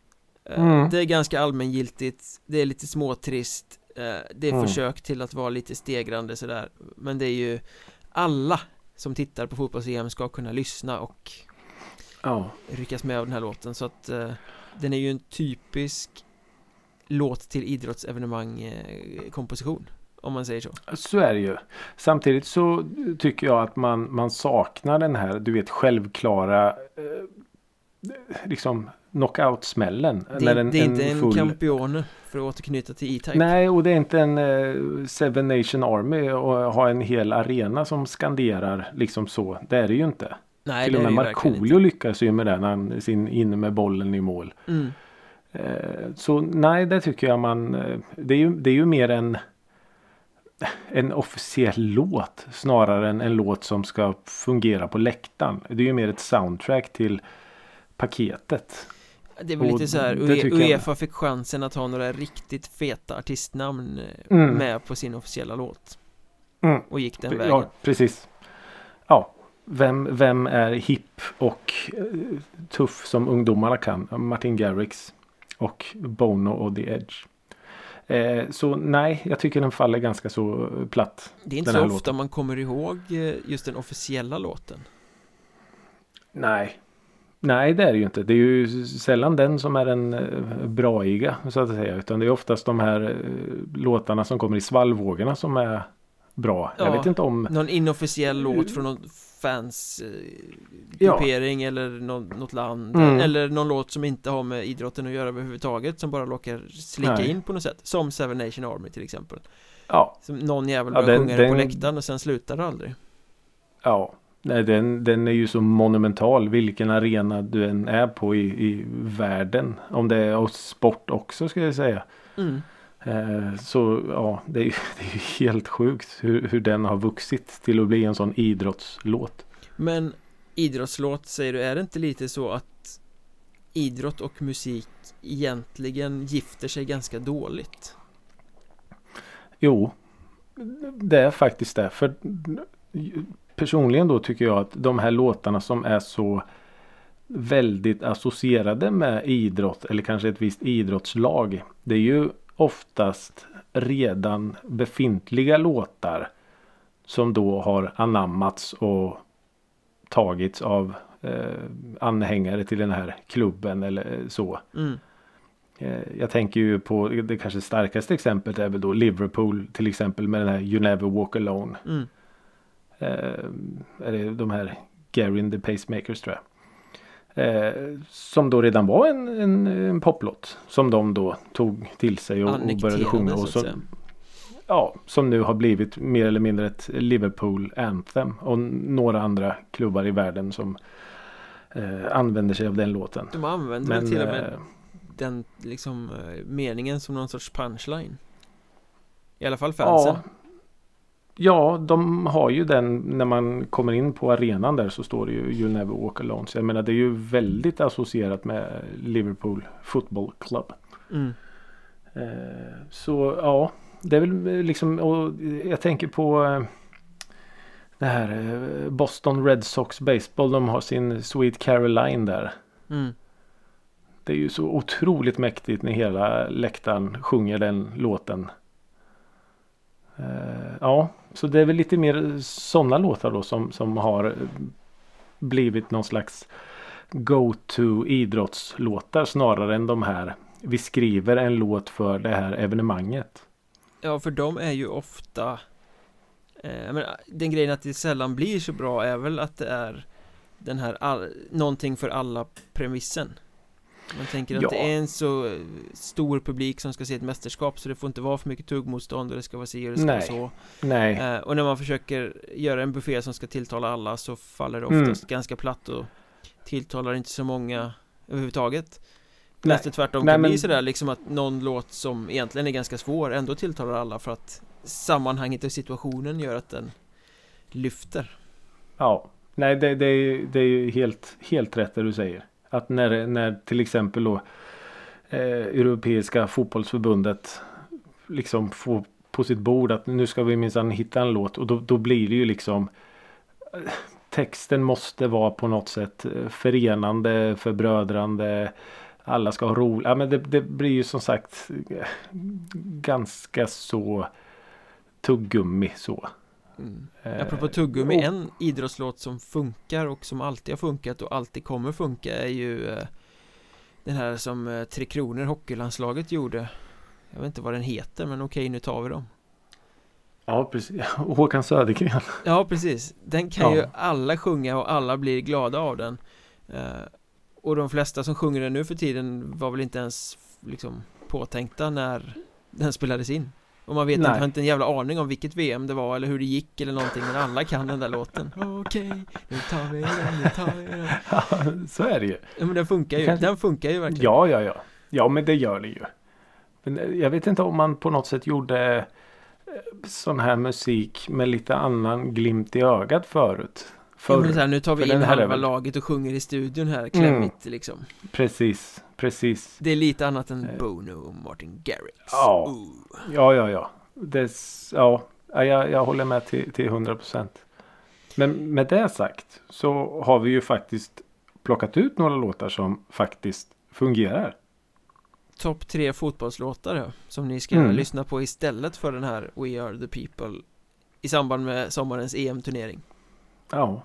Eh, Mm. Det är ganska allmängiltigt, det är lite småtrist eh, Det är Mm. försök till att vara lite stegrande sådär Men det är ju alla som tittar på fotbolls-EM ska kunna lyssna och Ja. ryckas med av den här låten så att Den är ju en typisk låt till idrottsevenemang eh, komposition Om man säger så Så är det ju. Samtidigt så tycker jag att man, man saknar den här, du vet, självklara eh, liksom knockout-smällen. Det, är- en- det är inte en full- campione för att återknyta till E-Type Nej, och det är inte en eh, Seven Nation Army och ha en hel arena som skanderar liksom så. Det är det ju inte. Nej, Till det och är med Markoolio lyckas ju med den, han sin inne med bollen i mål. mm. Eh, Så nej, det tycker jag man... eh, Det är ju, det är ju mer en, en officiell låt snarare än en låt som ska fungera på läktaren. Det är ju mer ett soundtrack till paketet. Det är väl lite så här, det UE- tycker jag- Uefa fick chansen att ha några riktigt feta artistnamn eh, Mm. med på sin officiella låt Mm. och gick den vägen. Ja, precis. Ja, vem, vem är hipp och tuff som ungdomarna kan? Martin Garrix och Bono och The Edge. Eh, så nej, jag tycker den faller ganska så platt. Det är inte så ofta låten. man kommer ihåg eh, just den officiella låten. Nej. Nej, det är det ju inte. Det är ju sällan den som är den eh, braiga så att säga. Utan det är oftast de här låtarna som kommer i svallvågorna som är bra. Jag Ja. vet inte om... Någon inofficiell låt från någon fans eh, Ja. eller någon, något land Mm. eller någon låt som inte har med idrotten att göra överhuvudtaget som bara råkar slinka Nej. in på något sätt som Seven Nation Army till exempel Ja, som någon jävel Ja, börjar den- sjunga det på den- läktaren och sen slutar det aldrig ja. Nej, den, den är ju så monumental vilken arena du än är på i, i världen. Om det är och sport också ska jag säga. mm. Eh, så ja, det är, ju, det är helt sjukt hur, hur den har vuxit till att bli en sån idrottslåt. Men idrottslåt säger du, är det inte lite så att idrott och musik egentligen gifter sig ganska dåligt? Jo, det är faktiskt det. För personligen då tycker jag att de här låtarna som är så väldigt associerade med idrott eller kanske ett visst idrottslag. Det är ju oftast redan befintliga låtar som då har anammats och tagits av eh, anhängare till den här klubben eller så. Mm. Eh, jag tänker ju på det kanske starkaste exemplet är väl då Liverpool till exempel med den här You Never Walk Alone. Mm. Eh, är det de här Gary and the Pacemakers tror jag. Eh, som då redan var en, en, en poplåt. Som de då tog till sig och, och började sjunga. Och som, ja, som nu har blivit mer eller mindre ett Liverpool Anthem. Och några andra klubbar i världen som eh, använder sig av den låten. De använder Men till och med eh, den liksom eh, meningen som någon sorts punchline. I alla fall fansen. ja, ja, de har ju den när man kommer in på arenan där så står det ju You Never Walk Alone. Så jag menar det är ju väldigt associerat med Liverpool Football Club. Mm. Eh, så ja, det är väl liksom och jag tänker på eh, det här eh, Boston Red Sox Baseball. De har sin Sweet Caroline där. Mm. Det är ju så otroligt mäktigt när hela läktaren sjunger den låten. Eh, ja, så det är väl lite mer sådana låtar då som, som har blivit någon slags go-to idrottslåtar snarare än de här vi skriver en låt för det här evenemanget. Ja, för de är ju ofta eh, men, Den grejen att det sällan blir så bra är väl att det är Den här all, någonting för alla premissen man tänker att Ja. det är en så eh, stor publik som ska se ett mästerskap så det får inte vara för mycket tuggmotstånd och det ska vara si och det ska Nej. vara så Nej, eh, Och när man försöker göra en buffé som ska tilltala alla så faller det Mm. oftast ganska platt och tilltalar inte så många överhuvudtaget Nej. Nästan tvärtom Nej, kan bli men- sådär liksom att någon låt som egentligen är ganska svår ändå tilltalar alla för att sammanhanget och situationen gör att den lyfter. ja. Nej, det, det, är, det är ju helt, helt rätt det du säger. Att när, när till exempel då eh, Europeiska fotbollsförbundet liksom får på sitt bord att nu ska vi minsann hitta en låt och då, då blir det ju liksom eh, Texten måste vara på något sätt eh, förenande, förbrödrande. Alla ska ha roligt. Ja, men det, det blir ju som sagt eh, ganska så tuggummi så. Mm. Eh, Apropå tuggummi, och- en idrottslåt som funkar och som alltid har funkat och alltid kommer funka är ju eh, den här som eh, Tre Kronor hockeylandslaget gjorde. Jag vet inte vad den heter men okej nu tar vi dem. Ja precis. Håkan Södergren. Ja precis, den kan Ja. ju alla sjunga och alla blir glada av den eh, Och de flesta som sjunger den nu för tiden var väl inte ens liksom påtänkta när den spelades in Och man vet inte, Nej. har inte en jävla aning om vilket VM det var eller hur det gick eller någonting men alla kan den där låten Okej, nu tar vi den, nu tar vi den Ja, så är det ju. Ja men den funkar ju, den funkar ju verkligen Ja, ja, ja. Ja, men det gör det ju. Men eh, jag vet inte om man på något sätt gjorde eh, sån här musik med lite annan glimt i ögat förut. Ja, men Förr. så här, nu tar vi För in halva väl- laget och sjunger i studion här, klämmigt liksom Precis, precis. Det är lite annat än Eh. Bono och Martin Garrix Ja. Ooh. Ja, ja, ja. Det, s- ja, ja, jag, jag håller med till, till 100 procent. Men med det sagt så har vi ju faktiskt plockat ut några låtar som faktiskt fungerar. Topp tre fotbollslåtar ja, som ni ska Mm. lyssna på istället för den här We Are The People i samband med sommarens EM-turnering. Ja.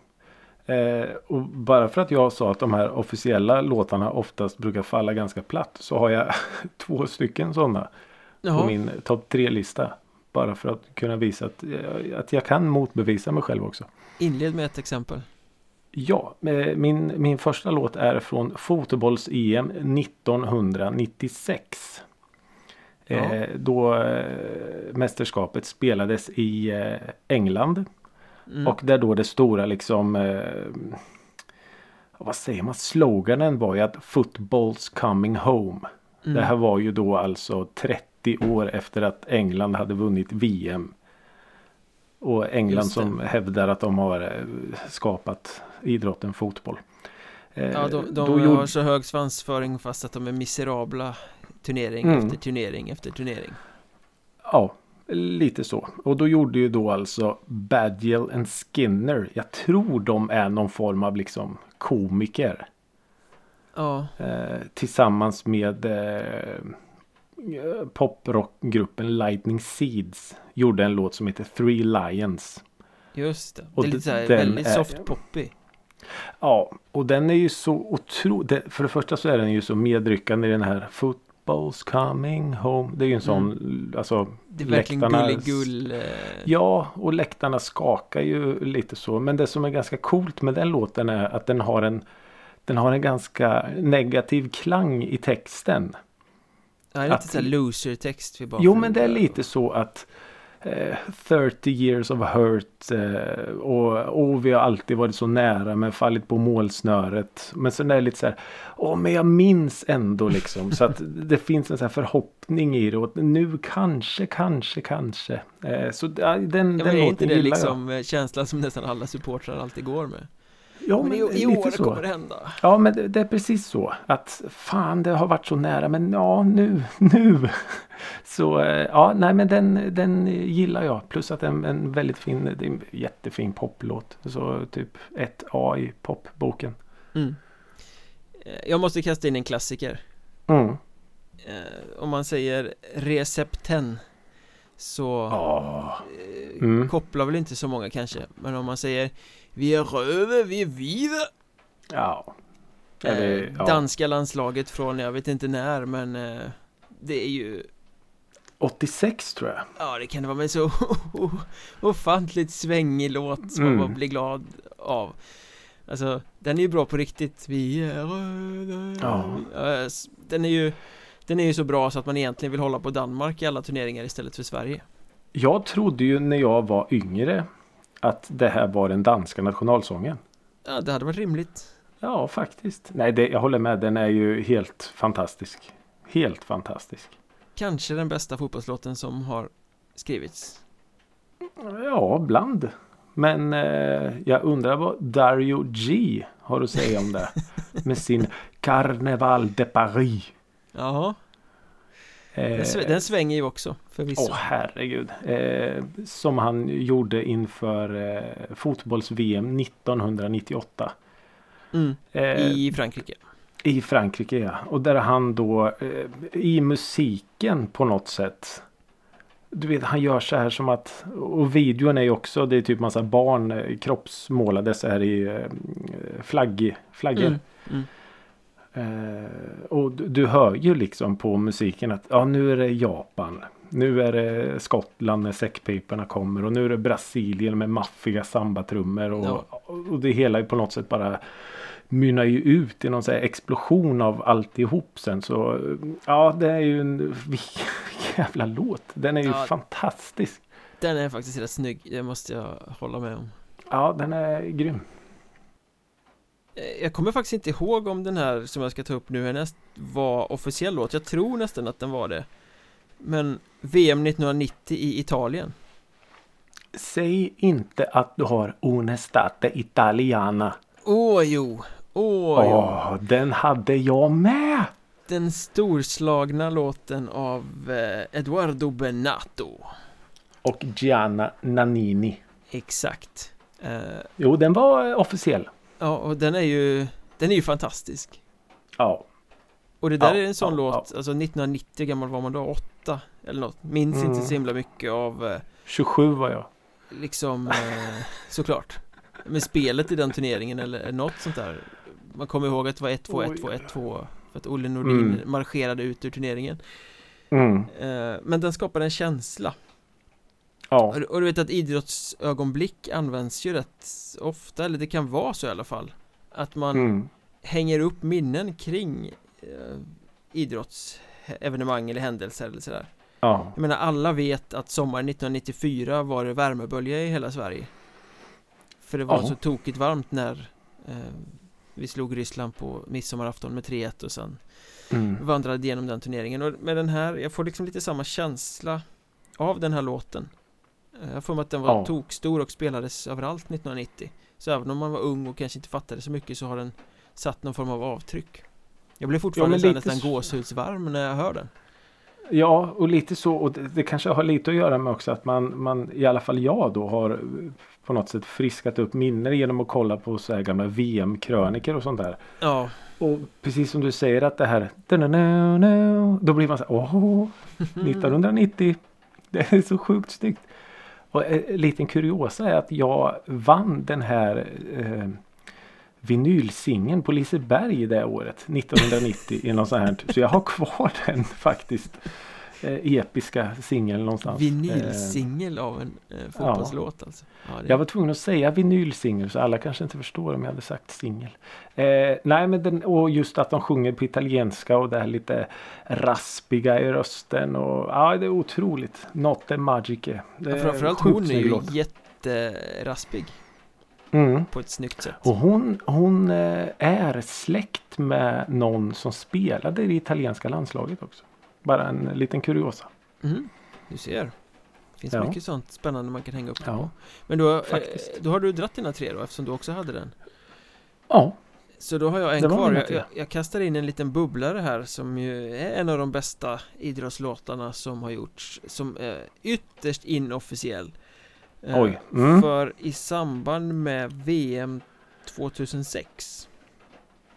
Eh, och bara för att jag sa att de här officiella låtarna oftast brukar falla ganska platt så har jag två stycken sådana på Jaha, min topp tre-lista. Bara för att kunna visa att, eh, att jag kan motbevisa mig själv också. inled med ett exempel. Ja, eh, min, min första låt är från fotbolls-EM 1996. Ja. Eh, då mästerskapet spelades i England. Mm. Och där då det stora liksom eh, vad säger man? Sloganen var ju att Football's coming home. Mm. Det här var ju då alltså 30 år efter att England hade vunnit VM. Och England som hävdar att de har eh, skapat idrotten fotboll. Eh, Ja, de, de gjorde- har så hög svansföring fast att de är miserabla turnering Mm. efter turnering efter turnering. Ja, Lite så. Och då gjorde ju då alltså Badgel and Skinner. Jag tror de är någon form av liksom komiker. Ja, Eh, tillsammans med eh, poprockgruppen Lightning Seeds. Gjorde en låt som heter Three Lions. just det. Och det är lite så här, väldigt är- soft poppy. Ja, och den är ju så otroligt. För det första så är den ju så medryckande i den här Football's coming home. Det är ju en sån, alltså. Mm. Det är verkligen gulligull. Eh, Ja, och läktarna skakar ju lite så. Men det som är ganska coolt med den låten är att den har en Den har en ganska negativ klang i texten. ja, det är att- lite såhär loser-text vi bara Jo men det är lite så att 30 years of hurt eh, och, och vi har alltid varit så nära men fallit på målsnöret. Men sen är det lite så här, åh men jag minns ändå liksom. så att det finns en sån förhoppning i det och nu kanske, kanske, kanske. Eh, så ja, den, Ja, den men är låten inte det gillar liksom eh, känslan som nästan alla supportrar alltid går med? Ja men, men, i, i år så. kommer det hända. Ja men det, det är precis så att fan det har varit så nära men ja nu, nu. Så eh, ja nej men den, den gillar jag. Plus att den en väldigt fin, det är en jättefin poplåt. Så typ ett A i popboken. Mm. Eh, Jag måste kasta in en klassiker. Mm. Eh, Om man säger recepten så eh, Mm. kopplar väl inte så många kanske. Men om man säger vi är röver, vi är vidare. Ja. Eller, Eh, ja. Danska landslaget från jag vet inte när men eh, det är ju 86 tror jag. Ja det kan det vara men så ofantligt svängig låt som man Mm. bara blir glad av Alltså den är ju bra på riktigt Vi är röda Ja. Den är ju Den är ju så bra så att man egentligen vill hålla på Danmark i alla turneringar istället för Sverige Jag trodde ju när jag var yngre att det här var den danska nationalsången. Ja det hade varit rimligt Ja, faktiskt. Nej, det, jag håller med. Den är ju helt fantastisk. Helt fantastisk. Kanske den bästa fotbollslåten som har skrivits Ja, bland. Men eh, jag undrar vad Dario G har att säga om det. Med sin Carnaval de Paris. Jaha den, sv- den svänger ju också förvisso Åh herregud. Eh, som han gjorde inför eh, fotbolls-VM 1998. mm, Eh, I Frankrike I Frankrike ja. Och där han då eh, i musiken på något sätt. Du vet han gör så här som att och videon är ju också det är typ massa barn eh, kroppsmålade så här i eh, flagg, flaggor. mm, mm. Eh, och du, hör ju liksom på musiken att ja nu är det Japan. Nu är det Skottland när säckpiporna kommer och nu är det Brasilien med maffiga sambatrummor och, Ja. och det hela är på något sätt bara mynnar ju ut i någon så explosion av alltihop sen så ja det är ju en jävla låt. Den är ju Ja. fantastisk. Den är faktiskt rätt snygg, det måste jag hålla med om Ja den är grym. Eh, Jag kommer faktiskt inte ihåg om den här som jag ska ta upp nu härnäst var officiell låt Jag tror nästan att den var det Men VM 1990 i Italien Säg inte att du har Unestate Italiana. Åh jo, åh jo Åh, den hade jag med! Den storslagna låten av eh, Eduardo Benato Och Gianna Nannini. Exakt eh, Jo, den var officiell. Ja, och den är ju Den är ju fantastisk Ja. Och det där Ja, är en sån ja, låt, ja. alltså 1990 hur gammal var man då? Åtta? Eller något, minns Mm. inte så himla mycket av eh, 27 var jag. liksom eh, såklart med spelet i den turneringen eller något sånt där man kommer ihåg att det var 1-2, 1-2, 1-2 för att Olle Nordin Mm. marscherade ut ur turneringen Mm. eh, men den skapade en känsla Ja. och, du vet att idrottsögonblick används ju rätt ofta eller det kan vara så i alla fall att man Mm. hänger upp minnen kring eh, idrottsevenemang eller händelser eller sådär Ja. Jag menar alla vet att sommaren 1994 var det värmebölja i hela Sverige För det var Ja. så tokigt varmt när eh, vi slog Ryssland på midsommarafton med 3-1 och sen Mm. vandrade igenom den turneringen och med den här, jag får liksom lite samma känsla av den här låten Jag får mig att den var Ja. tokstor och spelades överallt 1990 Så även om man var ung och kanske inte fattade så mycket så har den satt någon form av avtryck Jag blir fortfarande här lite nästan gåshudsvarm när jag hör den Ja, och lite så. Och det, det kanske har lite att göra med också att man, man, i alla fall jag då har på något sätt friskat upp minnen genom att kolla på så här gamla VM-kröniker och sånt där. Ja, Och precis som du säger att det här Då blir man så här, åh, 1990. Det är så sjukt snyggt. Och en liten kuriosa är att jag vann den här eh, vinylsingeln på Liseberg det året 1990 i någon sån här. Så jag har kvar den faktiskt. Eh, episka singeln någonstans. Eh, vinylsingel av en eh, fotbollslåt alltså ja, det... jag var tvungen att säga vinylsingel så alla kanske inte förstår om jag hade sagt singel. Eh, nej men den, och just att de sjunger på italienska och det här lite raspiga i rösten och ja det är otroligt. Notte. Det ja, Framförallt hon är ju låt. jätteraspig Mm. på ett snyggt sätt Och hon, hon eh, är släkt med någon som spelade i det italienska landslaget också. Bara en liten kuriosa. mm, Du ser Det finns Ja. mycket sånt spännande man kan hänga upp Ja. på Men då, eh, Faktiskt. då har du dratt dina tre då eftersom du också hade den Ja, Så då har jag en kvar, jag, jag, jag kastar in en liten bubblare här som ju är en av de bästa idrottslåtarna som har gjorts Som är ytterst inofficiell Eh, Oj, mm. För i samband med VM 2006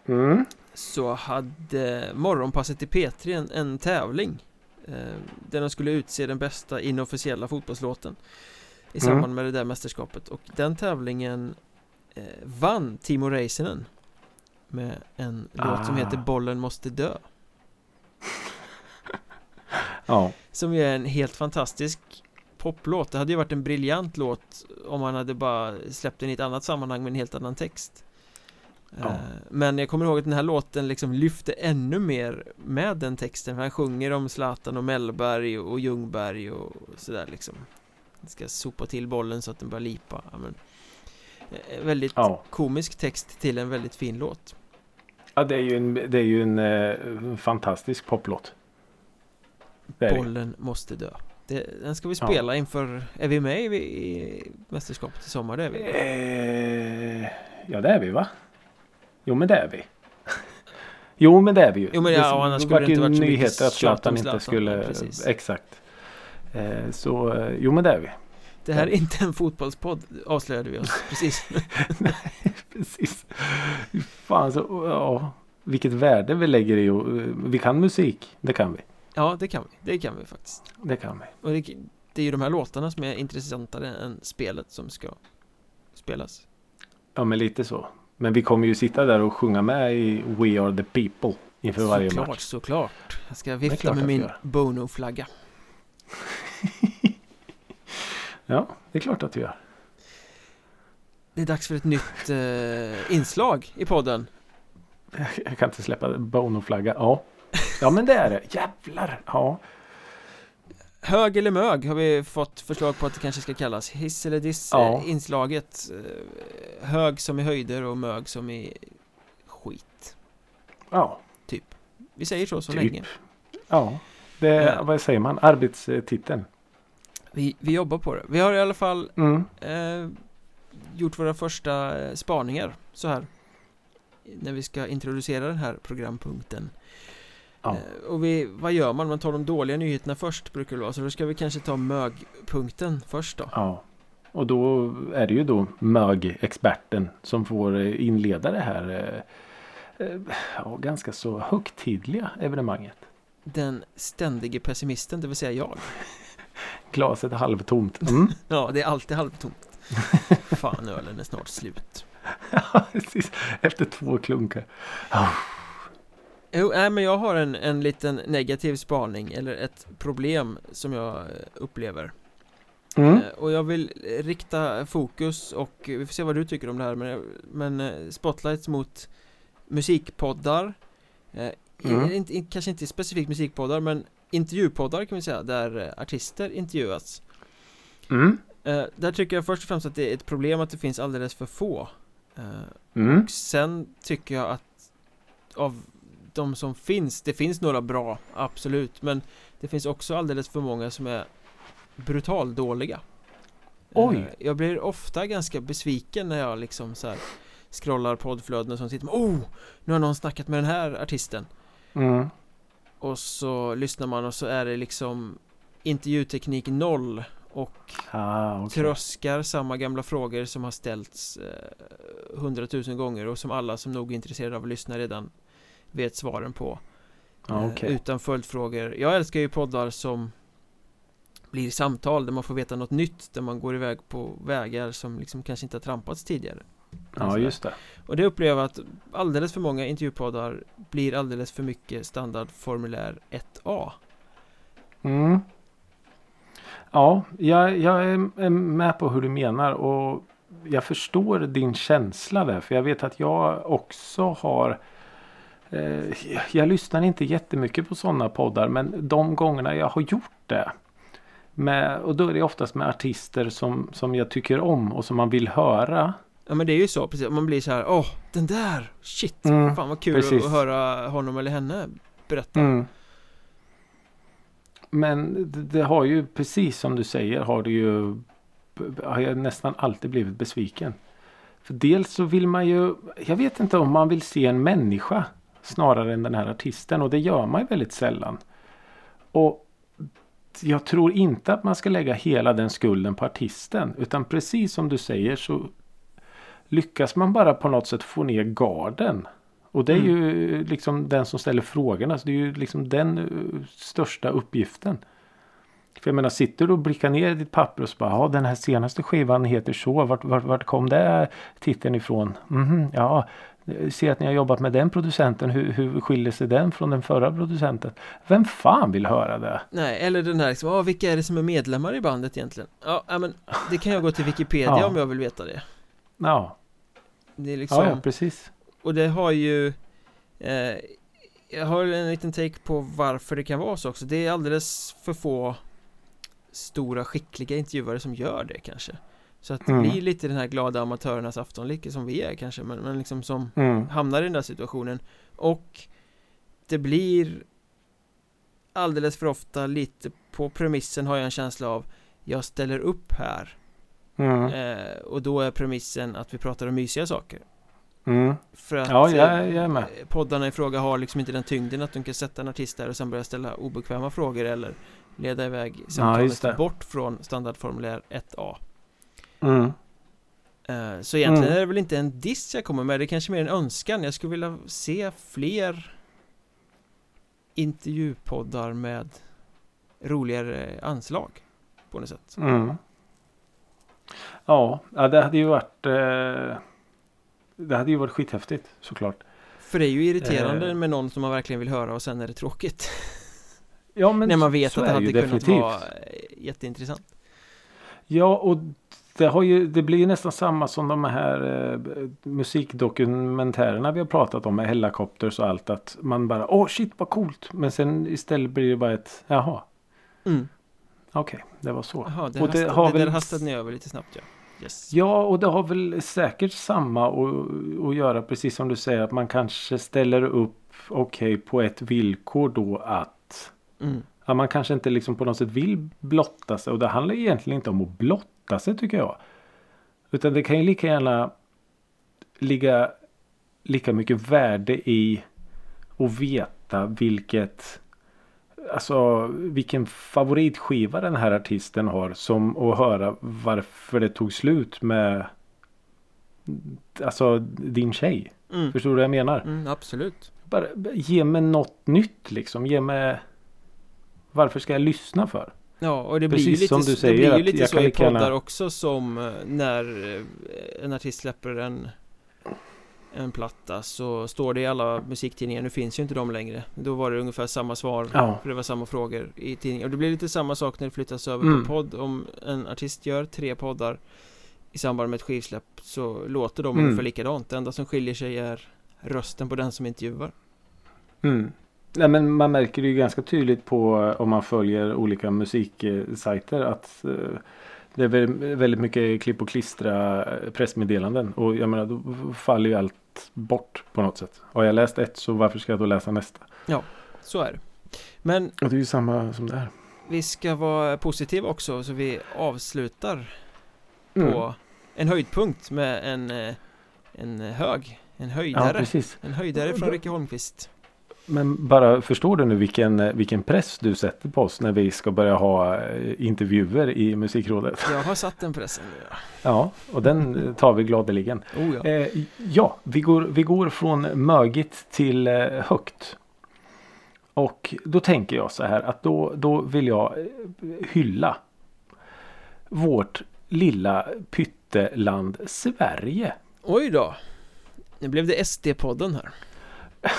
mm. Så hade Morgonpasset i P3 en, en tävling eh, Där de skulle utse den bästa inofficiella fotbollslåten I Mm. samband med det där mästerskapet och den tävlingen eh, vann Timo Räisänen Med en låt som Ah. heter Bollen måste dö ja. Som ju är en helt fantastisk poplåt Det hade ju varit en briljant låt om man hade bara släppt den i ett annat sammanhang med en helt annan text Ja. Eh, Men jag kommer ihåg att den här låten liksom lyfte ännu mer med den texten för Han sjunger om Zlatan och Mellberg och Ljungberg och sådär liksom Han ska sopa till bollen så att den börjar lipa ja, men, eh, Väldigt Ja. komisk text till en väldigt fin låt ja, det är ju en, det är ju en eh, fantastisk poplåt. Bollen måste dö det, Den ska vi Ja. spela inför Är vi med i, i mästerskapet i sommar? Det är vi Eh, ja det är vi va? Jo men det är vi. Jo men det är vi ju. Jo, men ja, och annars skulle det inte varit så nyheter att Zlatan inte skulle... Precis. Exakt. Eh, så eh, jo men det är vi. Det här är inte en fotbollspodd avslöjade vi oss precis Precis. Fy Fan så, ja. Vilket värde vi lägger i och eh, vi kan musik. Det kan vi. Ja det kan vi, det kan vi faktiskt Det kan vi. Och det, det är ju de här låtarna som är intressantare än spelet som ska spelas Ja men lite så. Men vi kommer ju sitta där och sjunga med i We Are The People inför varje Såklart, match. såklart Jag ska vifta med min. Bono-flagga Ja, det är klart att vi gör. Det är dags för ett nytt eh, inslag i podden Jag kan inte släppa Bono-flagga. Ja. Ja men det är det. Jävlar. Ja. Hög eller mög har vi fått förslag på att det kanske ska kallas Hiss eller diss Ja. eh, inslaget eh, Hög som i höjder och mög som i skit Ja. Vi säger så så Typ. länge Ja. Det, Ja. vad säger man? Arbetstiteln. vi, vi jobbar på det Vi har i alla fall Mm. eh, gjort våra första eh, spaningar så här när vi ska introducera den här programpunkten Ja. eh, och vi, vad gör man? Man tar de dåliga nyheterna först brukar det vara så då ska vi kanske ta mögpunkten först då ja. Och då är det ju då mög-experten som får eh, inleda det här eh, ja, ganska så högtidliga evenemanget. den ständige pessimisten, det vill säga jag Glaset är halvtomt. Mm. Ja, det är alltid halvtomt Fan, ölen är snart slut. Efter två klunkar. Jo, nej men jag har en, en liten negativ spaning eller ett problem som jag upplever Mm. Eh, Och jag vill rikta fokus och vi får se vad du tycker om det här men, men eh, spotlights mot musikpoddar eh, Mm. inte, Kanske inte specifikt musikpoddar men intervjupoddar kan vi säga där artister intervjuas Mm. Där tycker jag först och främst att det är ett problem att det finns alldeles för få Mm. och sen tycker jag att av de som finns, det finns några bra, absolut, men det finns också alldeles för många som är brutaldåliga. Oj. Eh, Jag blir ofta ganska besviken när jag liksom så här scrollar poddflöden och sånt sitter med, oh! Nu har någon snackat med den här artisten. Mm. Och så lyssnar man och så är det liksom Intervjuteknik noll Och Ah, okej. tröskar samma gamla frågor som har ställts eh, hundratusen gånger och som alla som nog är intresserade av att lyssna redan vet svaren på Ja, Eh, okej. Utan följdfrågor Jag älskar ju poddar som blir samtal där man får veta något nytt Där man går iväg på vägar som liksom kanske inte har trampats tidigare Ja, just det. Och det upplever jag att alldeles för många intervjupoddar blir alldeles för mycket standardformulär 1A Mm. Ja, jag, jag är med på hur du menar och jag förstår din känsla där. För jag vet att jag också har eh, Jag lyssnar inte jättemycket på sådana poddar men de gångerna jag har gjort det. Med, och då är det oftast med artister som, som jag tycker om och som man vill höra. Ja men det är ju så, precis, man blir så här, åh, den där, shit, Mm, fan vad kul precis. att höra honom eller henne berätta Mm. Men det, det har ju precis som du säger har det ju har jag nästan alltid blivit besviken. För dels så vill man ju Jag vet inte om man vill se en människa snarare än den här artisten och det gör man ju väldigt sällan. Och jag tror inte att man ska lägga hela den skulden på artisten utan precis som du säger så lyckas man bara på något sätt få ner garden. Och det är Mm. ju liksom den som ställer frågorna. Så det är ju liksom den eh, största uppgiften. För jag menar, sitter du och blickar ner i ditt papper och så bara, ja den här senaste skivan heter så. Vart, vart, vart kom det titeln ifrån? Mhm, ja, jag ser att ni har jobbat med den producenten. Hur, hur skiljer sig den från den förra producenten? Vem fan vill höra det? Nej, eller den här liksom, åh, vilka är det som är medlemmar i bandet egentligen? Ja, ja, men det kan jag gå till Wikipedia Ja. om jag vill veta det Ja, Det är liksom, ja, ja precis. och det har ju eh, Jag har en liten take på varför det kan vara så också Det är alldeles för få Stora skickliga intervjuare som gör det kanske Så att det Mm. blir lite den här glada amatörernas afton, lika som vi är kanske men, men liksom som Mm. hamnar i den där situationen och det blir alldeles för ofta lite på premissen har jag en känsla av jag ställer upp här Mm. eh, och då är premissen att vi pratar om mysiga saker Mm. för att Ja, eh, jag, jag är med. poddarna i fråga har liksom inte den tyngden att de kan sätta en artist där och sen börja ställa obekväma frågor eller leda iväg samtalet det. bort från standardformulär 1A Mm. Eh, Så egentligen Mm. är det väl inte en diss jag kommer med, det är kanske mer en önskan Jag skulle vilja se fler intervjupoddar med roligare anslag på något sätt Mm. Ja, det hade ju varit eh, Det hade ju varit skithäftigt såklart. För det är ju irriterande Eh. med någon som man verkligen vill höra och sen är det tråkigt Ja, men När man vet att det hade kunnat definitivt. vara jätteintressant Ja, och det, har ju, det blir ju nästan samma som de här eh, musikdokumentärerna vi har pratat om med Hellacopters och allt. Att man bara åh shit vad coolt. Men sen istället blir det bara ett jaha. mm. Okej, det var så. Jaha, det, Och det hastade, har det där hastade ni över lite snabbt ja Yes Ja, och det har väl säkert samma att, att göra precis som du säger att man kanske ställer upp okej på ett villkor då att mm. Ja, man kanske inte liksom på något sätt vill blotta sig. Och det handlar egentligen inte om att blotta sig tycker jag. Utan det kan ju lika gärna ligga lika mycket värde i att veta vilket Alltså vilken favoritskiva den här artisten har som att höra varför det tog slut med Alltså din tjej. Mm. Förstår du vad jag menar? Mm, absolut Bara ge mig något nytt liksom. Ge mig Varför ska jag lyssna för? Ja, och det blir Precis ju lite, som du säger, det blir ju lite så i lika gärna- poddar också som eh, när eh, en artist släpper en en platta så står det i alla musiktidningar, nu finns ju inte de längre Då var det ungefär samma svar, Ja. för det var samma frågor i tidningen Och det blir lite samma sak när det flyttas över Mm. på podd Om en artist gör tre poddar i samband med ett skivsläpp så låter de Mm. ungefär likadant Det enda som skiljer sig är rösten på den som intervjuar Mm. Nej, men man märker det ju ganska tydligt på om man följer olika musiksajter att eh, det är väl- väldigt mycket klipp och klistra eh, pressmeddelanden. Och jag menar då faller ju allt bort på något sätt. Har jag läst ett så varför ska jag då läsa nästa? Så är det Men Och det är ju samma som det här. vi ska vara positiva också så vi avslutar Mm. på en höjdpunkt med en, eh, en hög, en Ja höjdare, precis. en höjdare från Ricky Holmqvist. Men bara förstår du nu vilken, vilken press du sätter på oss när vi ska börja ha eh, intervjuer i Musikrådet? Jag har satt den pressen nu. Ja. Ja, och den tar vi gladeligen. Oh, ja. Eh, ja, vi går, vi går från mögigt till eh, högt. Och då tänker jag så här att då, då vill jag eh, hylla vårt lilla pytteland Sverige. Oj då. Nu blev det SD-podden här.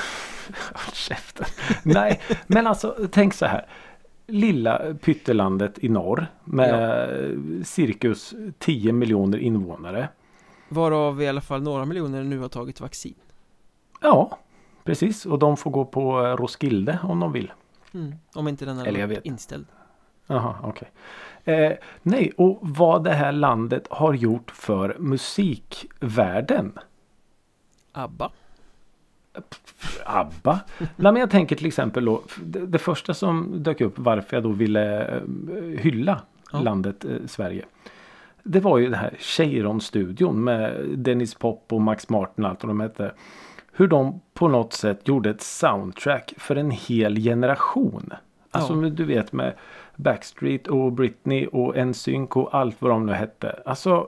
Håll käften. Nej, men alltså tänk så här. Lilla pyttelandet i norr med cirkus 10 miljoner invånare. Varav i alla fall några miljoner nu har tagit vaccin. Ja, precis. Och de får gå på eh, Roskilde om de vill. Mm. Om inte den Eller är vet. inställd. Jaha, okej. Eh, nej, och vad det här landet har gjort för musikvärlden. ABBA. ABBA. Nej, men jag tänker till exempel då. Det, det första som dök upp varför jag då ville eh, hylla Ja. landet eh, Sverige. Det var ju det här Cheiron-studion med Dennis Pop och Max Martin och allt vad de hette. Hur de på något sätt gjorde ett soundtrack för en hel generation. Alltså Ja. du vet med Backstreet och Britney och NSYNC och allt vad de nu hette. Alltså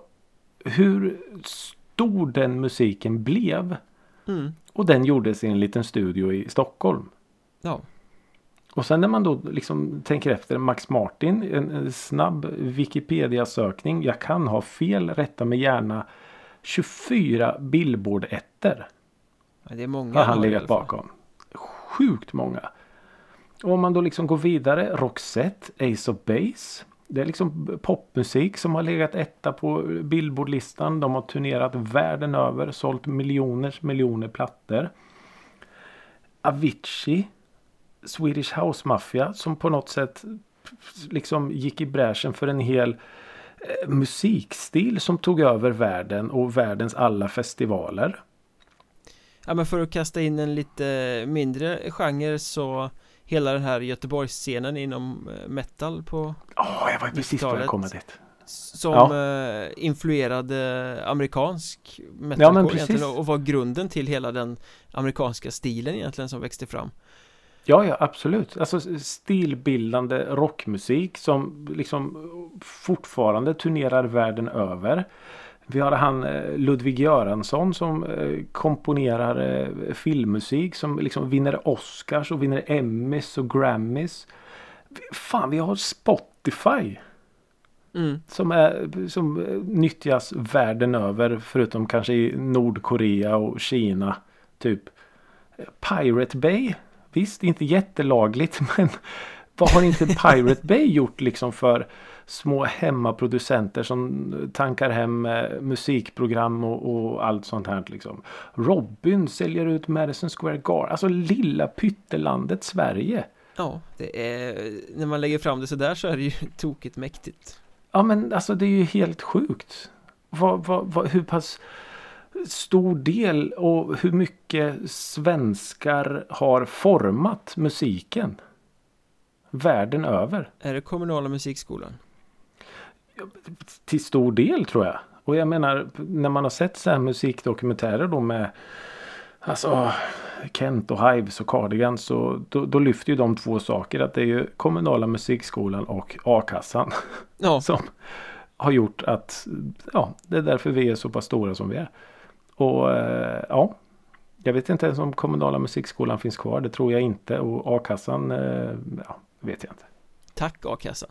hur stor den musiken blev. Mm. Och den gjordes i en liten studio i Stockholm. Ja. Och sen när man då liksom tänker efter Max Martin, en, en snabb Wikipedia-sökning. Jag kan ha fel, rätta mig gärna. 24 Billboard-ettor Ja, Det är många. har han legat bakom. Sjukt många. Och om man då liksom går vidare. Roxette, Ace of Base. Det är liksom popmusik som har legat etta på Billboardlistan. De har turnerat världen över. Sålt miljoners miljoner plattor. Avicii. Swedish House Mafia som på något sätt liksom gick i bräschen för en hel eh, musikstil som tog över världen och världens alla festivaler. Ja men för att kasta in en lite mindre genre så Hela den här Göteborgsscenen inom eh, metal på Ja, jag var precis på att 90-talet. komma dit. Som Ja. eh, influerade amerikansk Ja, metalcore egentligen och- och var grunden till hela den amerikanska stilen egentligen som växte fram Ja, ja, absolut. Alltså stilbildande rockmusik som liksom fortfarande turnerar världen över. Vi har han eh, Ludvig Göransson som eh, komponerar eh, filmmusik som liksom vinner Oscars och vinner Emmys och Grammys. Fan, vi har Spotify mm. som, är, som nyttjas världen över förutom kanske i Nordkorea och Kina. Typ Pirate Bay. Visst, inte jättelagligt men vad har inte Pirate Bay gjort liksom för små hemmaproducenter som tankar hem eh, musikprogram och, och allt sånt här liksom. Robin säljer ut Madison Square Garden. Alltså lilla pyttelandet Sverige. Ja, det är När man lägger fram det sådär så är det ju tokigt mäktigt Ja men alltså det är ju helt sjukt. Vad, vad, vad, hur pass stor del och hur mycket svenskar har format musiken? Världen över. Är det kommunala musikskolan? Till stor del tror jag. Och jag menar när man har sett så här musikdokumentärer då med Alltså Kent och Hives och Cardigans så då, då lyfter ju de två saker att det är ju kommunala musikskolan och a-kassan. Ja, som har gjort att ja, det är därför vi är så pass stora som vi är. Och eh, ja, jag vet inte ens om kommunala musikskolan finns kvar. Det tror jag inte. Och a-kassan, eh, ja, vet jag inte. tack a-kassan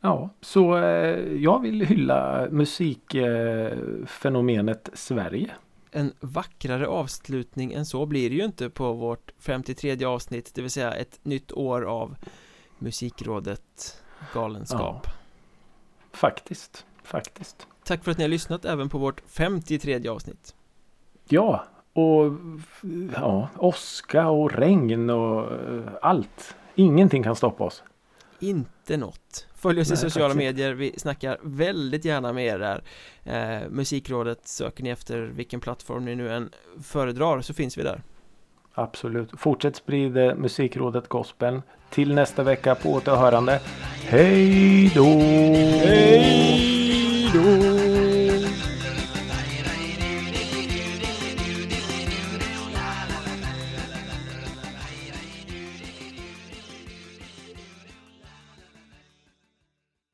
Ja, så eh, jag vill hylla musikfenomenet Sverige. En vackrare avslutning än så blir det ju inte på vårt 53 avsnitt Det vill säga ett nytt år av Musikrådet Galenskap Faktiskt, faktiskt. Tack för att ni har lyssnat även på vårt 53 avsnitt Ja, och ja, åska och regn och eh, allt. Ingenting kan stoppa oss. Inte något Följ oss i Nej, sociala faktiskt medier, vi snackar väldigt gärna med er där eh, Musikrådet söker ni efter vilken plattform ni nu än föredrar så finns vi där Absolut. Fortsätt sprida Musikrådet Gospeln. Till nästa vecka på återhörande. Hej då! Hej då!